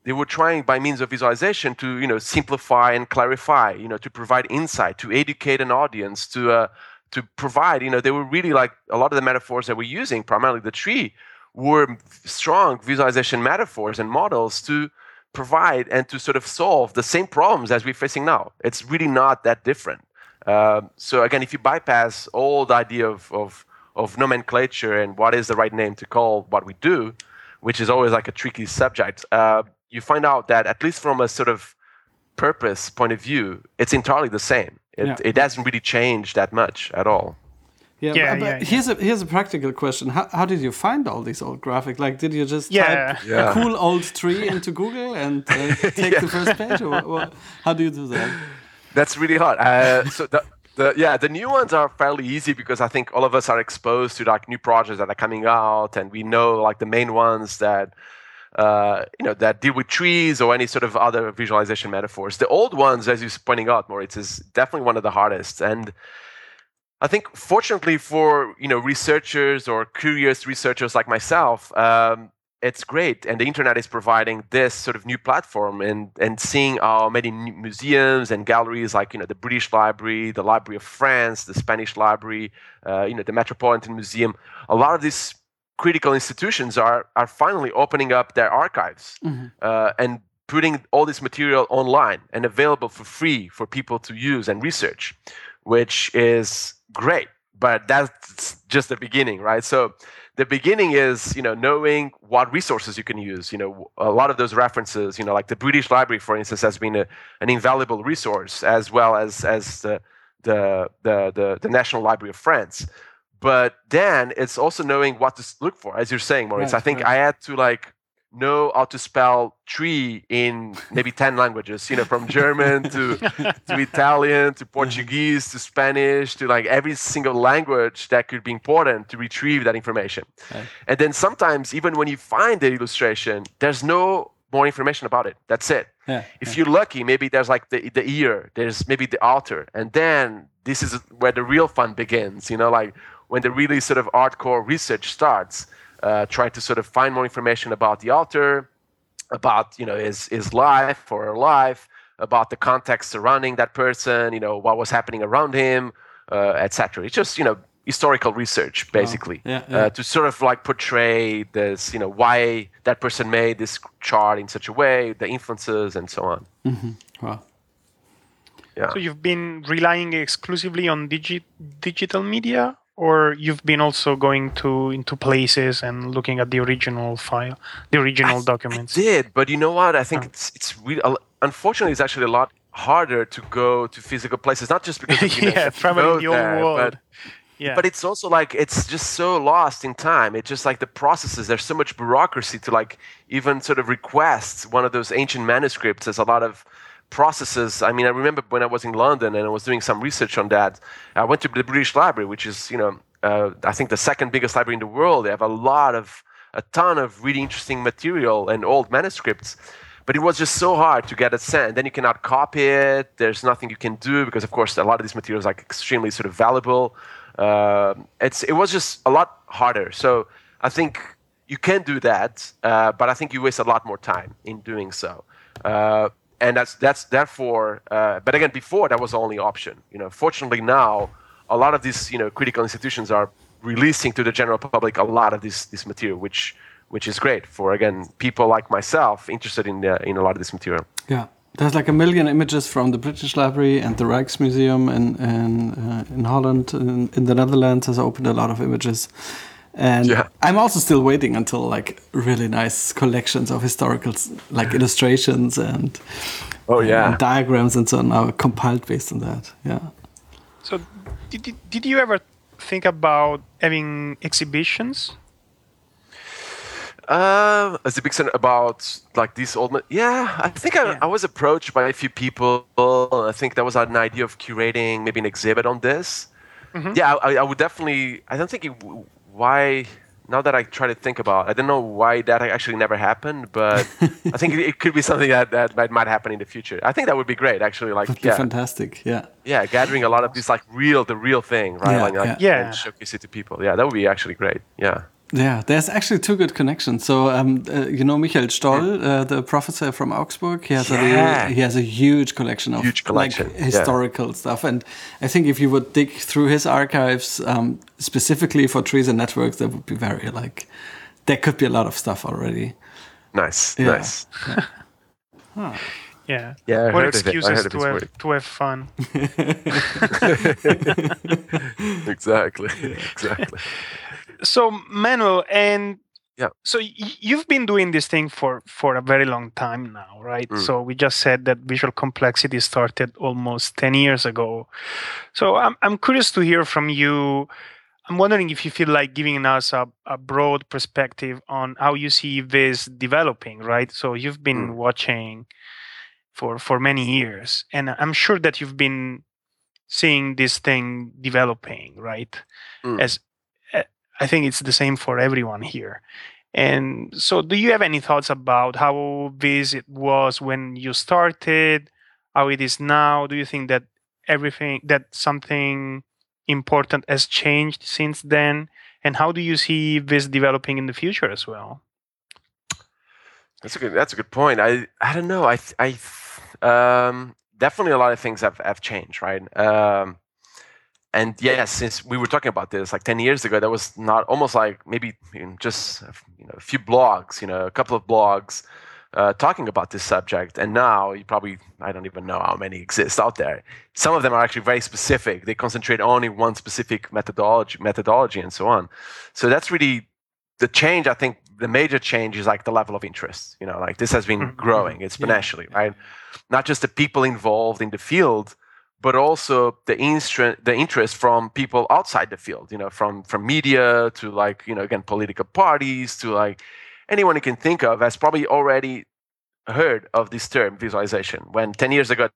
they were trying by means of visualization to you know simplify and clarify you know to provide insight to educate an audience to uh, to provide you know they were really like a lot of the metaphors that we're using primarily the tree were strong visualization metaphors and models to provide and to sort of solve the same problems as we're facing now. It's really not that different. Uh, so again, if you bypass all the idea of, of, of nomenclature and what is the right name to call what we do, which is always like a tricky subject, uh, you find out that at least from a sort of purpose point of view, it's entirely the same. It, yeah. it hasn't really changed that much at all. Yeah, yeah, but, but yeah, here's a here's a practical question. How, how did you find all these old graphics? Like, did you just yeah. type yeah. cool old tree into Google and uh, take the first page, or, or, how do you do that? That's really hard. Uh, so the, the yeah the new ones are fairly easy because I think all of us are exposed to like new projects that are coming out, and we know like the main ones that. Uh, you know that deal with trees or any sort of other visualization metaphors. The old ones, as you're pointing out, Moritz, is definitely one of the hardest. And I think, fortunately for you know researchers or curious researchers like myself, um, it's great, and the internet is providing this sort of new platform, and and seeing how many museums and galleries like you know the British Library, the Library of France, the Spanish Library, uh, you know the Metropolitan Museum, a lot of these critical institutions are are finally opening up their archives mm-hmm. uh, and putting all this material online and available for free for people to use and research, which is great but that's just the beginning right? So the beginning is you know knowing what resources you can use. You know a lot of those references you know like the british library for instance has been a, an invaluable resource as well as as the the, the the the national library of france but then it's also knowing what to look for as you're saying moritz right, i think right. i had to like know how to spell tree in maybe 10 languages you know from german to to italian to portuguese to spanish to like every single language that could be important to retrieve that information okay. and then sometimes even when you find the illustration there's no more information about it that's it yeah, if yeah. you're lucky maybe there's like the, the ear there's maybe the author and then this is where the real fun begins you know like when the really sort of hardcore research starts uh, trying to sort of find more information about the author, about you know his his life or her life, about the context surrounding that person, you know, what was happening around him, uh, etc. It's just you know historical research basically yeah, yeah. Uh, to sort of like portray this, you know, why that person made this chart in such a way, the influences, and so on. Mm-hmm. Wow. Yeah. So you've been relying exclusively on digi- digital media, or you've been also going to into places and looking at the original file, the original I, documents. I did, but you know what? I think oh. it's it's really uh, unfortunately it's actually a lot harder to go to physical places, not just because of, you yeah, traveling the old there, world. But, yeah. But it's also like it's just so lost in time. It's just like the processes. There's so much bureaucracy to like even sort of request one of those ancient manuscripts. There's a lot of processes. I mean, I remember when I was in London and I was doing some research on that. I went to the British Library, which is, you know, uh, I think the second biggest library in the world. They have a lot of, a ton of really interesting material and old manuscripts. But it was just so hard to get it sent. Then you cannot copy it. There's nothing you can do because, of course, a lot of these materials are extremely sort of valuable. Uh, it's it was just a lot harder. So I think you can do that, uh, but I think you waste a lot more time in doing so. Uh, and that's that's therefore. Uh, but again, before that was the only option. You know, fortunately now, a lot of these you know critical institutions are releasing to the general public a lot of this this material, which which is great for again people like myself interested in the, in a lot of this material. Yeah. There's like a million images from the British Library and the Rijksmuseum in in, uh, in Holland. In, in the Netherlands has opened a lot of images, and yeah. I'm also still waiting until like really nice collections of historical like illustrations and oh yeah and diagrams and so on are compiled based on that. Yeah. So did did you ever think about having exhibitions? Uh, as a big son about like these old. yeah, I think I, yeah. I was approached by a few people. I think that was an idea of curating maybe an exhibit on this. Mm-hmm. Yeah, I, I, would definitely. I don't think it, why now that I try to think about, I don't know why that actually never happened, but I think it, could be something that, that might, might happen in the future. I think that would be great, actually. Like, That'd yeah, fantastic. Yeah, yeah, gathering a lot of these like real, the real thing, right? Yeah, like, like, yeah. and showcase it to people. Yeah, that would be actually great. Yeah. Yeah, there's actually two good connections. So, um, uh, you know, Michael Stoll, uh, the professor from Augsburg, he has yeah. a he has a huge collection of huge collection. like historical yeah. stuff, and I think if you would dig through his archives um, specifically for trees and networks, that would be very like there could be a lot of stuff already. Nice, yeah. nice. Yeah. huh. Yeah. Yeah. what excuses to have to have fun? exactly. Exactly so Manuel, and yeah. So you've been doing this thing for for a very long time now, right? Mm. So we just said that visual complexity started almost 10 years ago. So I'm I'm curious to hear from you. I'm wondering if you feel like giving us a, a broad perspective on how you see this developing, right? So you've been mm. watching for for many years, and I'm sure that you've been seeing this thing developing, right? Mm. As I think it's the same for everyone here. And so, do you have any thoughts about how this it was when you started, how it is now? Do you think that everything, that something important has changed since then? And how do you see this developing in the future as well? That's a good. That's a good point. I I don't know. I I um, definitely a lot of things have have changed, right? Um, and yes, since we were talking about this like 10 years ago, that was not almost like maybe just you know, a few blogs, you know, a couple of blogs uh, talking about this subject. And now you probably, I don't even know how many exist out there. Some of them are actually very specific. They concentrate only one specific methodology, methodology and so on. So that's really the change. I think the major change is like the level of interest. You know, like this has been mm-hmm. growing exponentially, yeah. right? Not just the people involved in the field, but also the interest the interest from people outside the field you know from from media to like you know again political parties to like anyone you can think of has probably already heard of this term visualization. When 10 years ago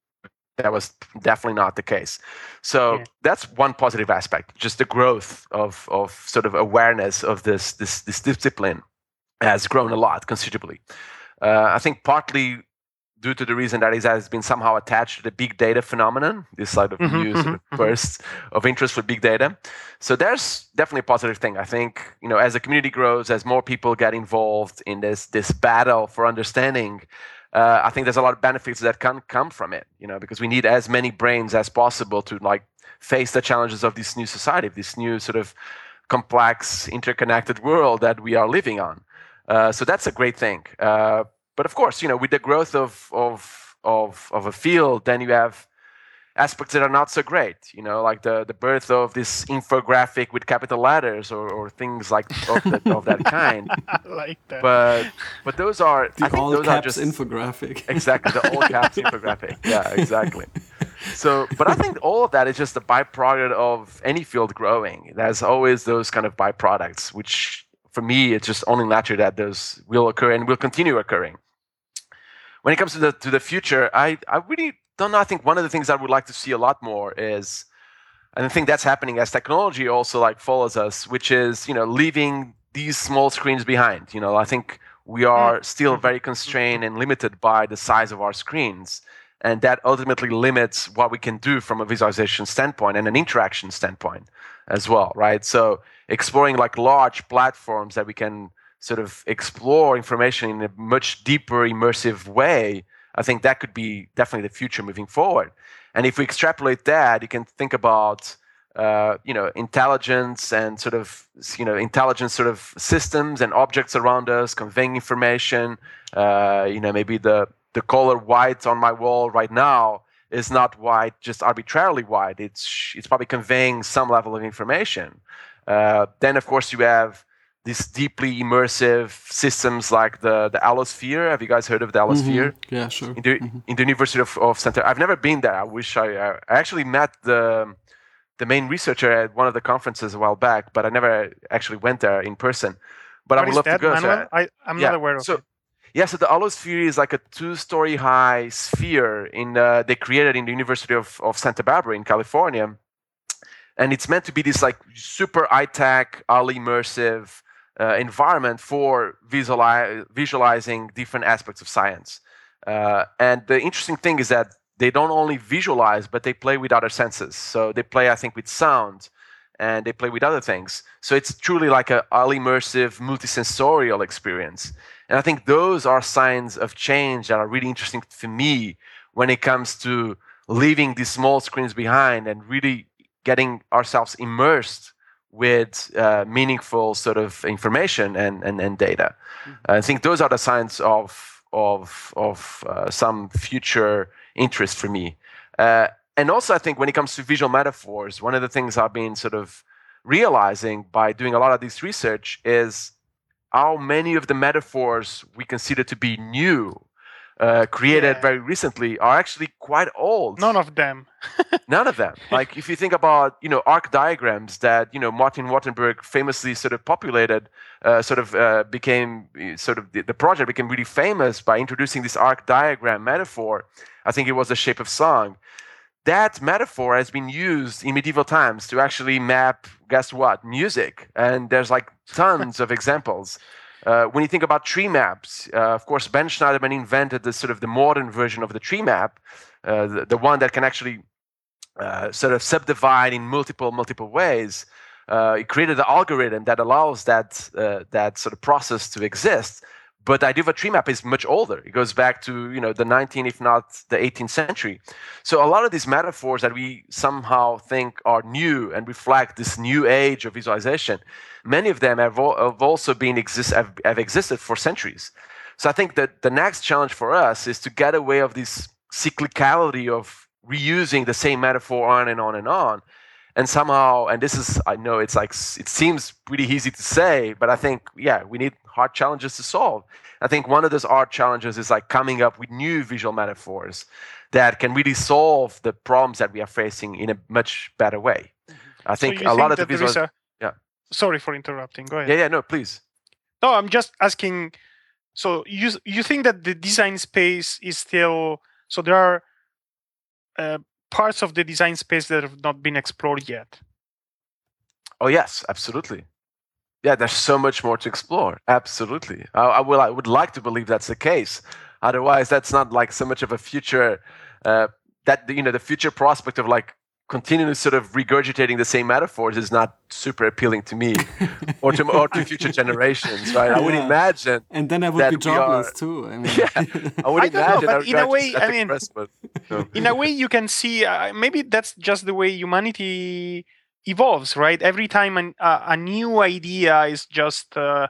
that was definitely not the case. So yeah. that's one positive aspect just the growth of of sort of awareness of this this this discipline has grown a lot considerably. Uh, i think partly due to the reason that it has been somehow attached to the big data phenomenon, this sort of mm-hmm, new sort mm-hmm, of of interest for big data. So there's definitely a positive thing. I think you know as the community grows, as more people get involved in this this battle for understanding uh, I think there's a lot of benefits that can come from it, you know, because we need as many brains as possible to like face the challenges of this new society, this new sort of complex, interconnected world that we are living on. Uh, so that's a great thing. Uh, but of course, you know, with the growth of of of of a field, then you have aspects that are not so great you know like the the birth of this infographic with capital letters or, or things like of, the, of that kind. Like that. But but those are the I think all those caps are just infographic. Exactly the all caps infographic. Yeah exactly. So but i think all of that is just a byproduct of any field growing. There's always those kind of byproducts which for me it's just only natural that those will occur and will continue occurring when it comes to the to the future i i really don't know. I think one of the things I would like to see a lot more is, and I think that's happening as technology also like follows us, which is you know leaving these small screens behind. You know, I think we are mm. still very constrained and limited by the size of our screens, and that ultimately limits what we can do from a visualization standpoint and an interaction standpoint as well, right? So exploring like large platforms that we can sort of explore information in a much deeper immersive way I think that could be definitely the future moving forward. And if we extrapolate that, you can think about uh, you know intelligence and sort of you know intelligence sort of systems and objects around us conveying information. Uh, you know maybe the the color white on my wall right now is not white just arbitrarily white. It's it's probably conveying some level of information. Uh, then of course you have these deeply immersive systems like the the Allosphere. Have you guys heard of the Allosphere? Mm-hmm. Yeah, sure. In the, mm-hmm. in the University of, of Santa. I've never been there. I wish I. I actually met the the main researcher at one of the conferences a while back, but I never actually went there in person. But what I would love that, to go. So I, am yeah, not aware of so, it. Yeah, so the Allosphere is like a two-story high sphere in uh, they created in the University of, of Santa Barbara in California, and it's meant to be this like super high-tech, all immersive uh, environment for visuali- visualizing different aspects of science. Uh, and the interesting thing is that they don't only visualize, but they play with other senses. So they play, I think, with sound and they play with other things. So it's truly like a all immersive, multisensorial experience. And I think those are signs of change that are really interesting to me when it comes to leaving these small screens behind and really getting ourselves immersed with uh, meaningful sort of information and, and, and data. Mm-hmm. I think those are the signs of, of, of uh, some future interest for me. Uh, and also, I think when it comes to visual metaphors, one of the things I've been sort of realizing by doing a lot of this research is how many of the metaphors we consider to be new uh, created yeah. very recently are actually quite old. None of them. None of them. Like if you think about you know arc diagrams that you know Martin Wattenberg famously sort of populated, uh, sort of uh, became sort of the, the, project became really famous by introducing this arc diagram metaphor. I think it was the shape of song. That metaphor has been used in medieval times to actually map, guess what, music, and there's like tons of examples. Uh, when you think about tree maps, uh, of course, Ben Shneiderman invented the sort of the modern version of the tree map, uh, the, the, one that can actually uh, sort of subdivide in multiple multiple ways. Uh, he created the algorithm that allows that uh, that sort of process to exist. But the idea of a tree map is much older. It goes back to you know the 19th, if not the 18th century. So a lot of these metaphors that we somehow think are new and reflect this new age of visualization, many of them have, have also been exist have, have existed for centuries. So I think that the next challenge for us is to get away of this cyclicality of reusing the same metaphor on and on and on and somehow and this is i know it's like it seems pretty easy to say but i think yeah we need hard challenges to solve. I think one of those hard challenges is like coming up with new visual metaphors that can really solve the problems that we are facing in a much better way. Mm-hmm. i think so a think lot of the visual a... yeah. Sorry for interrupting go ahead. Yeah yeah no please. No i'm just asking so you you think that the design space is still so there are uh, parts of the design space that have not been explored yet. Oh yes, absolutely. Yeah, there's so much more to explore. Absolutely. I, I will. I would like to believe that's the case. Otherwise, that's not like so much of a future. Uh, that you know, the future prospect of like continually sort of regurgitating the same metaphors is not super appealing to me or to or to future generations, right? Yeah. I would imagine. And then I would be jobless are, too. I mean, yeah, I would I imagine. Know, but in a way, I mean, so. in a way, you can see uh, maybe that's just the way humanity evolves, right? Every time an, uh, a new idea is just. Uh,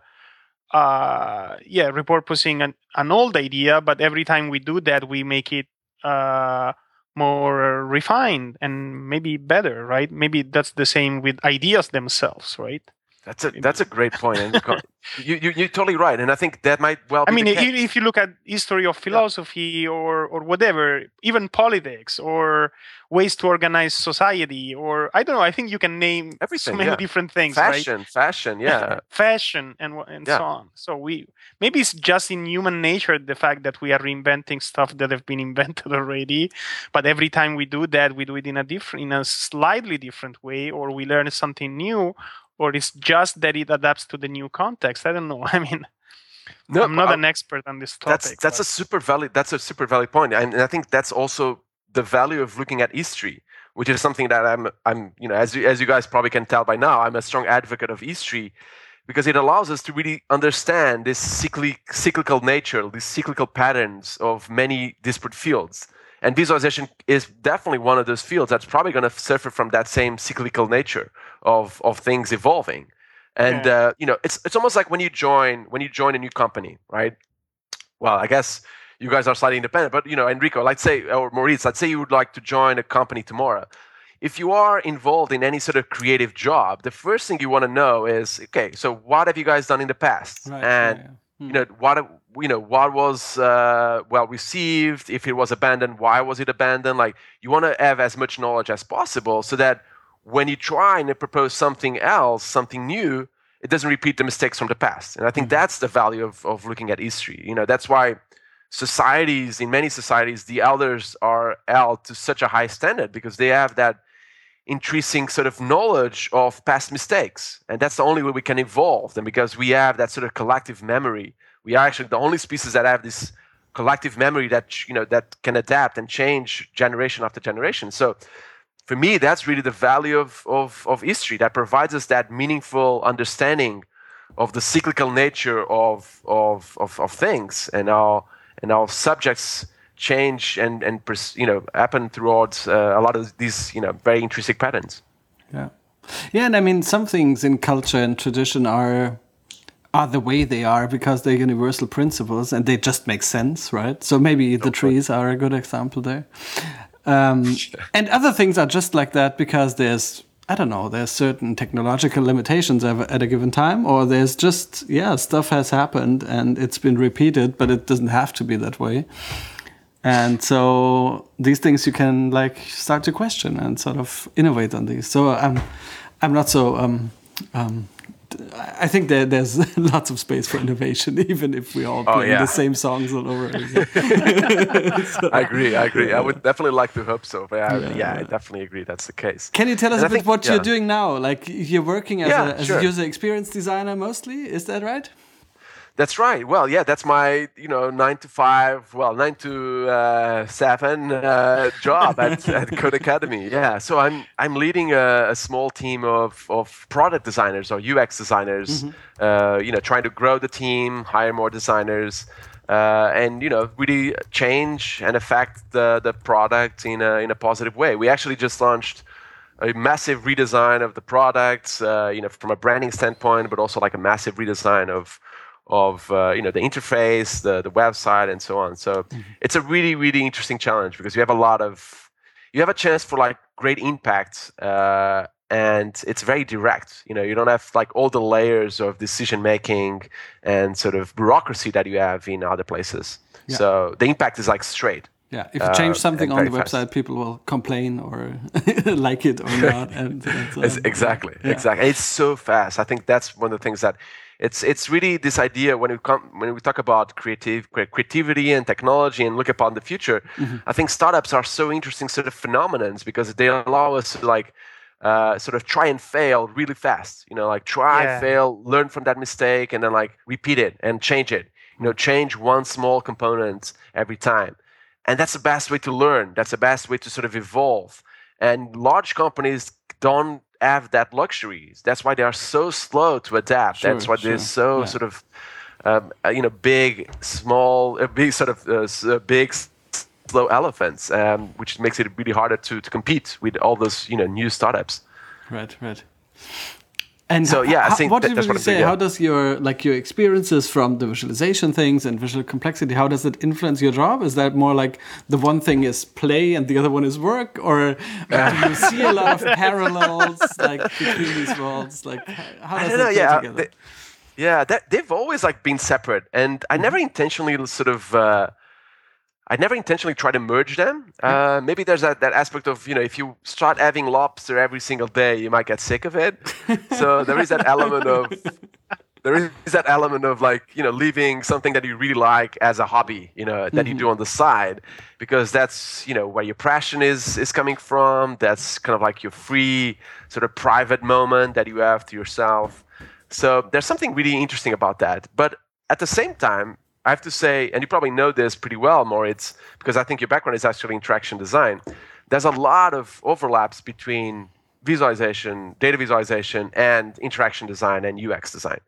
uh, yeah, repurposing an, an old idea, but every time we do that, we make it uh, more uh, refined and maybe better, right? Maybe that's the same with ideas themselves, right? That's a that's a great point, and you, you you're totally right, and I think that might well. I mean, if you look at history of philosophy yeah. or or whatever, even politics or ways to organize society, or I don't know, I think you can name Everything, so many yeah. different things. Fashion, right? fashion, yeah, fashion, and and yeah. so on. So we maybe it's just in human nature the fact that we are reinventing stuff that have been invented already, but every time we do that, we do it in a different, in a slightly different way, or we learn something new or it's just that it adapts to the new context. I don't know. I mean, no, I'm not uh, an expert on this topic. That's that's but. a super valid that's a super valid point, and, and I think that's also the value of looking at history, which is something that I'm I'm you know as you, as you guys probably can tell by now, I'm a strong advocate of history because it allows us to really understand this cyclic, cyclical nature, these cyclical patterns of many disparate fields. And visualization is definitely one of those fields that's probably going to suffer from that same cyclical nature of, of things evolving. And yeah. uh, you know, it's it's almost like when you join when you join a new company, right? Well, I guess you guys are slightly independent, but you know, Enrico, let's say or Moritz, let's say you would like to join a company tomorrow. If you are involved in any sort of creative job, the first thing you want to know is, okay, so what have you guys done in the past? Right, and yeah, yeah. Hmm. you know, what you know what was uh, well received if it was abandoned why was it abandoned like you want to have as much knowledge as possible so that when you try and propose something else something new it doesn't repeat the mistakes from the past and i think mm-hmm. that's the value of, of looking at history you know that's why societies in many societies the elders are held to such a high standard because they have that intrinsic sort of knowledge of past mistakes and that's the only way we can evolve and because we have that sort of collective memory we are actually the only species that have this collective memory that you know that can adapt and change generation after generation. So for me, that's really the value of, of, of history that provides us that meaningful understanding of the cyclical nature of, of, of, of things and our and our subjects change and and you know happen throughout uh, a lot of these you know very intrinsic patterns. Yeah, yeah, and I mean some things in culture and tradition are are the way they are because they're universal principles and they just make sense, right? So maybe the trees are a good example there. Um, and other things are just like that because there's, I don't know, there's certain technological limitations at a given time, or there's just, yeah, stuff has happened and it's been repeated, but it doesn't have to be that way. And so these things you can like start to question and sort of innovate on these. So I'm, I'm not so um, um, I think that there's lots of space for innovation, even if we all oh, play oh, yeah. the same songs all over again. so, I agree. I agree. I would definitely like to hope so. But I, yeah, yeah, I definitely agree. That's the case. Can you tell us and a bit think, what you're doing now? Like you're working as, a, as sure. a user experience designer mostly. Is that right? That's right. Well, yeah, that's my you know nine to five, well nine to uh, seven uh, job at, at Codecademy. Yeah, so I'm I'm leading a, a, small team of, of product designers or UX designers. Mm-hmm. Uh, you know, trying to grow the team, hire more designers, uh, and you know really change and affect the the product in a in a positive way. We actually just launched a massive redesign of the products, uh, you know, from a branding standpoint, but also like a massive redesign of of uh, you know the interface, the the website, and so on. So mm-hmm. it's a really really interesting challenge because you have a lot of you have a chance for like great impact. Uh, and it's very direct you know you don't have like all the layers of decision making and sort of bureaucracy that you have in other places yeah. so the impact is like straight yeah, if you change uh, something on the fast. website, people will complain or like it or not. And, and so exactly, yeah. exactly. It's so fast. I think that's one of the things that it's it's really this idea when we come when we talk about creative creativity and technology and look upon the future. Mm-hmm. I think startups are so interesting sort of phenomenons because they allow us to like uh, sort of try and fail really fast. You know, like try, yeah. fail, learn from that mistake, and then like repeat it and change it. You know, change one small component every time, and that's the best way to learn. That's the best way to sort of evolve. and large companies don't have that luxury. That's why they are so slow to adapt. Sure, That's why sure. they're so yeah. sort of um, uh, you know big, small, uh, big sort of uh, uh, big slow elephants, um, which makes it really harder to, to compete with all those you know new startups. Right, right. And so yeah, I think what that, did you say? Yeah. How does your like your experiences from the visualization things and visual complexity? How does it influence your job? Is that more like the one thing is play and the other one is work, or do you see a lot of parallels like between these worlds? Like how does I don't know, yeah, together? They, yeah, that, they've always like been separate, and I never mm-hmm. intentionally sort of. Uh, I never intentionally try to merge them. Uh, maybe there's that, that aspect of, you know, if you start having lobster every single day, you might get sick of it. so there is that element of, there is that element of like, you know, leaving something that you really like as a hobby, you know, that mm-hmm. you do on the side, because that's, you know, where your passion is, is coming from. That's kind of like your free sort of private moment that you have to yourself. So there's something really interesting about that. But at the same time, I have to say, and you probably know this pretty well, Moritz, because I think your background is actually interaction design. There's a lot of overlaps between visualization, data visualization, and interaction design and UX design.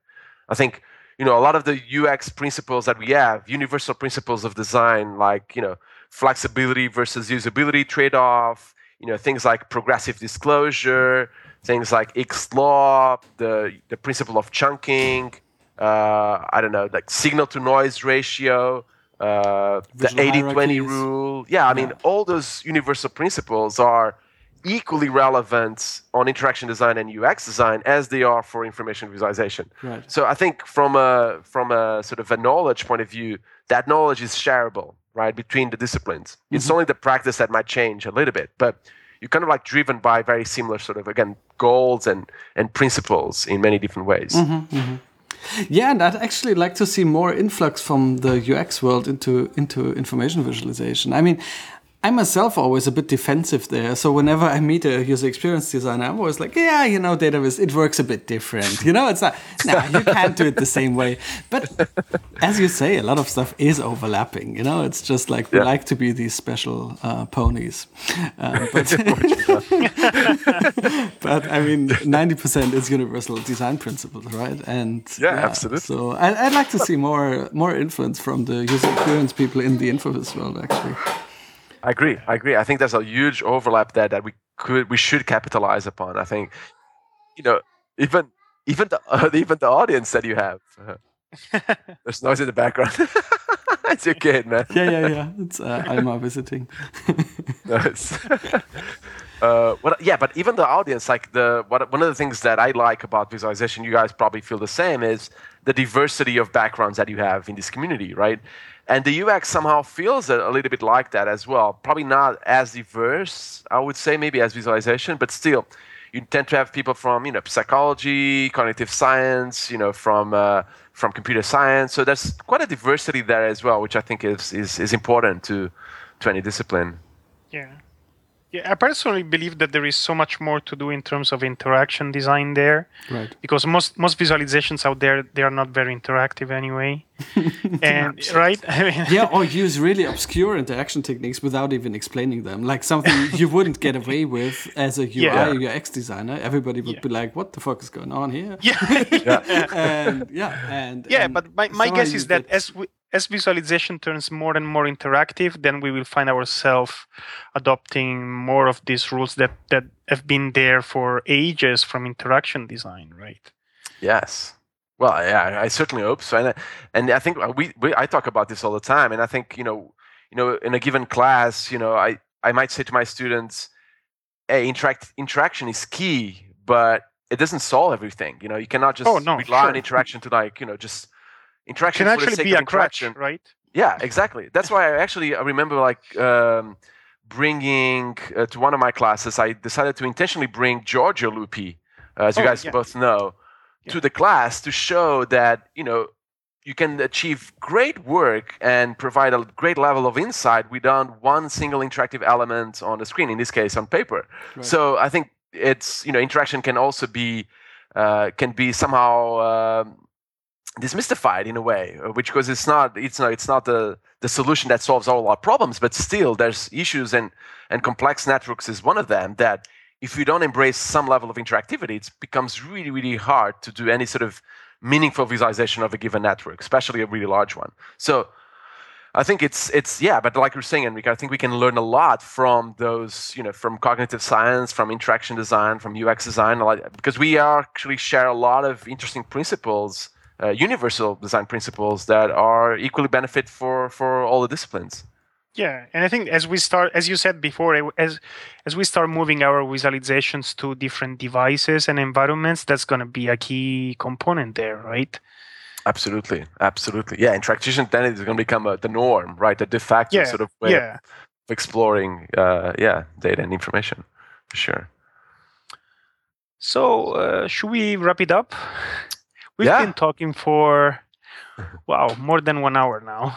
I think you know a lot of the UX principles that we have, universal principles of design, like you know flexibility versus usability trade-off, you know things like progressive disclosure, things like Hick's law, the the principle of chunking, uh, I don't know, like signal to noise ratio, uh, the 80 20 rule. Yeah, I yeah. mean, all those universal principles are equally relevant on interaction design and UX design as they are for information visualization. Right. So I think from a from a sort of a knowledge point of view, that knowledge is shareable, right, between the disciplines. Mm-hmm. It's only the practice that might change a little bit, but you're kind of like driven by very similar sort of again goals and and principles in many different ways. Mm-hmm, mm-hmm. Yeah, and I'd actually like to see more influx from the UX world into into information visualization. I mean, I myself always a bit defensive there. So whenever I meet a user experience designer, I'm always like, yeah, you know, database, it works a bit different. You know, it's not, no, you can't do it the same way. But as you say, a lot of stuff is overlapping. You know, it's just like we yeah. like to be these special uh, ponies. Uh, but, but I mean, 90% is universal design principles, right? And yeah, yeah absolutely. So I, I'd like to see more more influence from the user experience people in the InfoVis world, actually. I agree. I agree. I think there's a huge overlap there that we could, we should capitalize upon. I think, you know, even even the uh, even the audience that you have. Uh, there's noise in the background. it's your kid, man. yeah, yeah, yeah. It's uh, Alma visiting. nice. Uh, what, yeah, but even the audience, like the what, one of the things that I like about visualization, you guys probably feel the same, is the diversity of backgrounds that you have in this community, right? And the UX somehow feels a, a, little bit like that as well. Probably not as diverse, I would say, maybe as visualization, but still, you tend to have people from you know psychology, cognitive science, you know from uh, from computer science. So there's quite a diversity there as well, which I think is is, is important to to any discipline. Yeah. Yeah, I personally believe that there is so much more to do in terms of interaction design there. Right. Because most most visualizations out there they are not very interactive anyway. and right? I mean, yeah, or use really obscure interaction techniques without even explaining them. Like something you wouldn't get away with as a UI yeah. or UX designer. Everybody would yeah. be like, "What the fuck is going on here?" Yeah. yeah. and yeah, and Yeah, and but my, my guess is that as we as visualization turns more and more interactive, then we will find ourselves adopting more of these rules that, that have been there for ages from interaction design, right? Yes. Well, yeah, I certainly hope so, and and I think uh, we, we I talk about this all the time, and I think you know, you know, in a given class, you know, I I might say to my students, "Hey, interact interaction is key, but it doesn't solve everything. You know, you cannot just oh, no, rely sure. on interaction to like you know just interaction can actually be a interaction, right? Yeah, exactly. That's why I actually I remember like um, bringing uh, to one of my classes. I decided to intentionally bring Giorgia Lupi, uh, as you oh, guys yeah. both know, yeah. to the class to show that you know you can achieve great work and provide a great level of insight without one single interactive element on the screen. In this case, on paper. Right. So I think it's you know interaction can also be uh, can be somehow. Demystified in a way, uh, which because it's not it's not it's not the the solution that solves all our problems, but still there's issues and and complex networks is one of them that if you don't embrace some level of interactivity, it becomes really really hard to do any sort of meaningful visualization of a given network, especially a really large one. So I think it's it's yeah, but like you're saying, Enrico, I think we can learn a lot from those, you know, from cognitive science, from interaction design, from UX design, because we actually share a lot of interesting principles, uh, universal design principles that are equally benefit for for all the disciplines. Yeah, and I think as we start, as you said before, as as we start moving our visualizations to different devices and environments, that's going to be a key component there, right? Absolutely, absolutely. Yeah, interaction then is going to become a, the norm, right? The de facto yeah, sort of way yeah. of exploring, uh, yeah, data and information, for sure. So, uh, should we wrap it up? We've yeah. been talking for wow more than one hour now.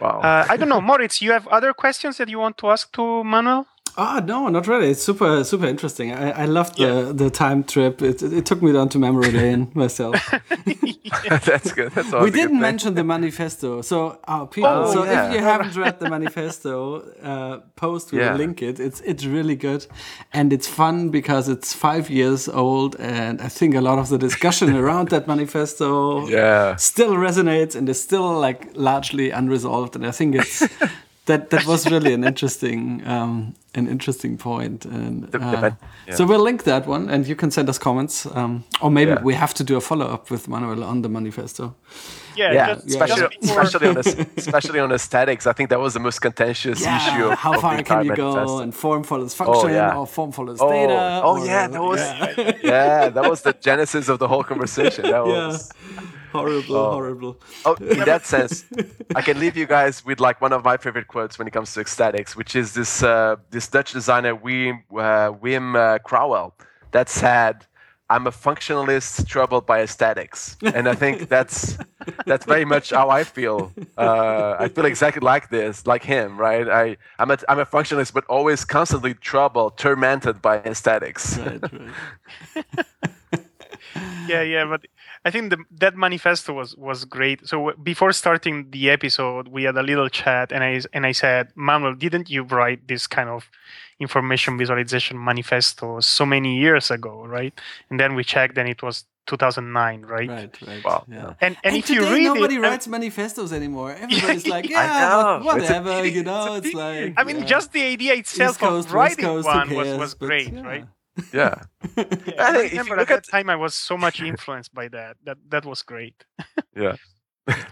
Wow. Uh, I don't know, Moritz. You have other questions that you want to ask to Manuel? Ah, no, not really. It's super, super interesting. I, I loved the, yeah. the time trip. It, it took me down to memory lane myself. That's good. That's we didn't mention the manifesto. So, uh, people, oh, so yeah. if you haven't read the manifesto, uh, post will yeah. link it. It's it's really good, and it's fun because it's five years old, and I think a lot of the discussion around that manifesto yeah. still resonates and is still like largely unresolved. And I think it's that that was really an interesting um, an interesting point. And uh, yeah. so we'll link that one, and you can send us comments, um, or maybe yeah. we have to do a follow up with Manuel on the manifesto. Yeah, yeah, just, especially, especially on especially on aesthetics. I think that was the most contentious issue. Of, How far can you go? Manifesto. And form follows oh, function, oh, or form follows oh, data. Oh, yeah, that was yeah. that was the genesis of the whole conversation. That was horrible, oh. horrible. Oh, in that sense, I can leave you guys with like one of my favorite quotes when it comes to aesthetics, which is this uh, this Dutch designer Wim uh, Wim uh, Crouwel that said, "I'm a functionalist troubled by aesthetics," and I think that's that's very much how I feel. Uh, I feel exactly like this, like him, right? I I'm a I'm a functionalist, but always constantly troubled, tormented by aesthetics. Right, right. yeah, yeah, but I think the, that manifesto was was great. So before starting the episode, we had a little chat, and I and I said, Manuel, didn't you write this kind of information visualization manifesto so many years ago, right? And then we checked, and it was 2009, right? Right, right. Wow. Yeah. And, and, and if today, you read nobody it, writes manifestos anymore. Everybody's like, yeah, whatever, you know. It's, it's like. I mean, yeah. just the idea itself Coast, of writing Coast, one was, was great, yeah. right? Yeah. yeah I, I remember at that time I was so much influenced by that. That that was great. yeah.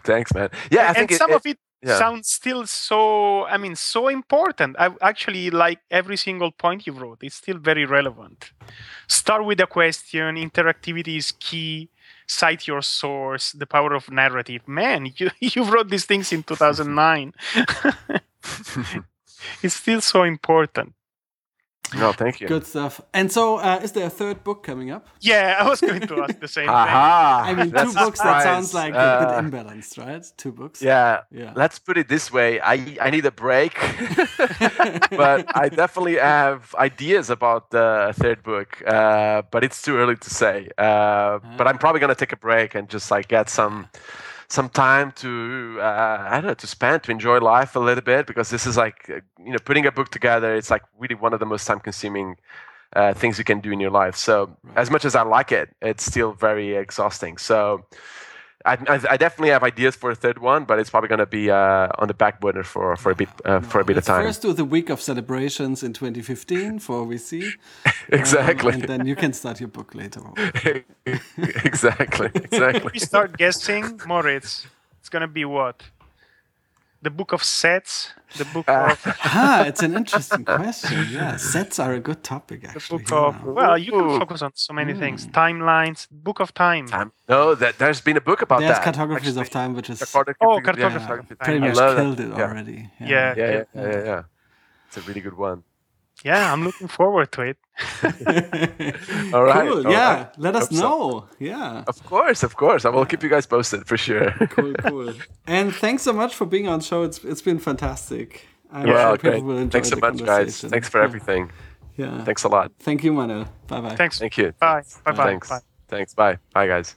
Thanks, man. Yeah, and, and some it, of it yeah. sounds still so. I mean, so important. I actually like every single point you wrote. It's still very relevant. Start with a question. Interactivity is key. Cite your source. The power of narrative. Man, you you wrote these things in 2009. it's still so important. No, thank you. Good stuff. And so, uh, is there a third book coming up? Yeah, I was going to ask the same thing. I mean, two books that sounds like uh, a bit imbalanced, right? Two books. Yeah. Yeah. Let's put it this way: I I need a break, but I definitely have ideas about the third book. Uh, but it's too early to say. Uh, but I'm probably gonna take a break and just like get some some time to uh, I don't know to spend to enjoy life a little bit because this is like uh, you know putting a book together. It's like really one of the most time consuming uh, things you can do in your life. So as much as I like it, it's still very exhausting. So I, I, definitely have ideas for a third one, but it's probably going to be uh, on the back burner for for a bit uh, for a bit Let's of time. First, do the week of celebrations in 2015 for VC. exactly, um, and then you can start your book later. On. exactly, exactly. we start guessing, Moritz. It's going to be what? The book of sets the book ah. of ah it's an interesting question yeah sets are a good topic actually the book of well you can focus on so many mm. things timelines book of time, time. no that there's been a book about there's that cartographies actually. of time which is oh cartography yeah, pretty much killed it already yeah. Yeah. Yeah, yeah, yeah yeah it's a really good one yeah, I'm looking forward to it. all right. Cool. All yeah. Right. Let us Hope know. So. Yeah. Of course, of course. I will keep you guys posted for sure. cool, cool. And thanks so much for being on show. It's it's been fantastic. I'm yeah, sure great. Thanks so much, guys. Thanks for everything. Yeah. Thanks a lot. Thank you, Manuel. Bye bye. Thanks. Thank you. Bye. Bye bye. Thanks. Bye. Thanks. Bye. Bye, guys.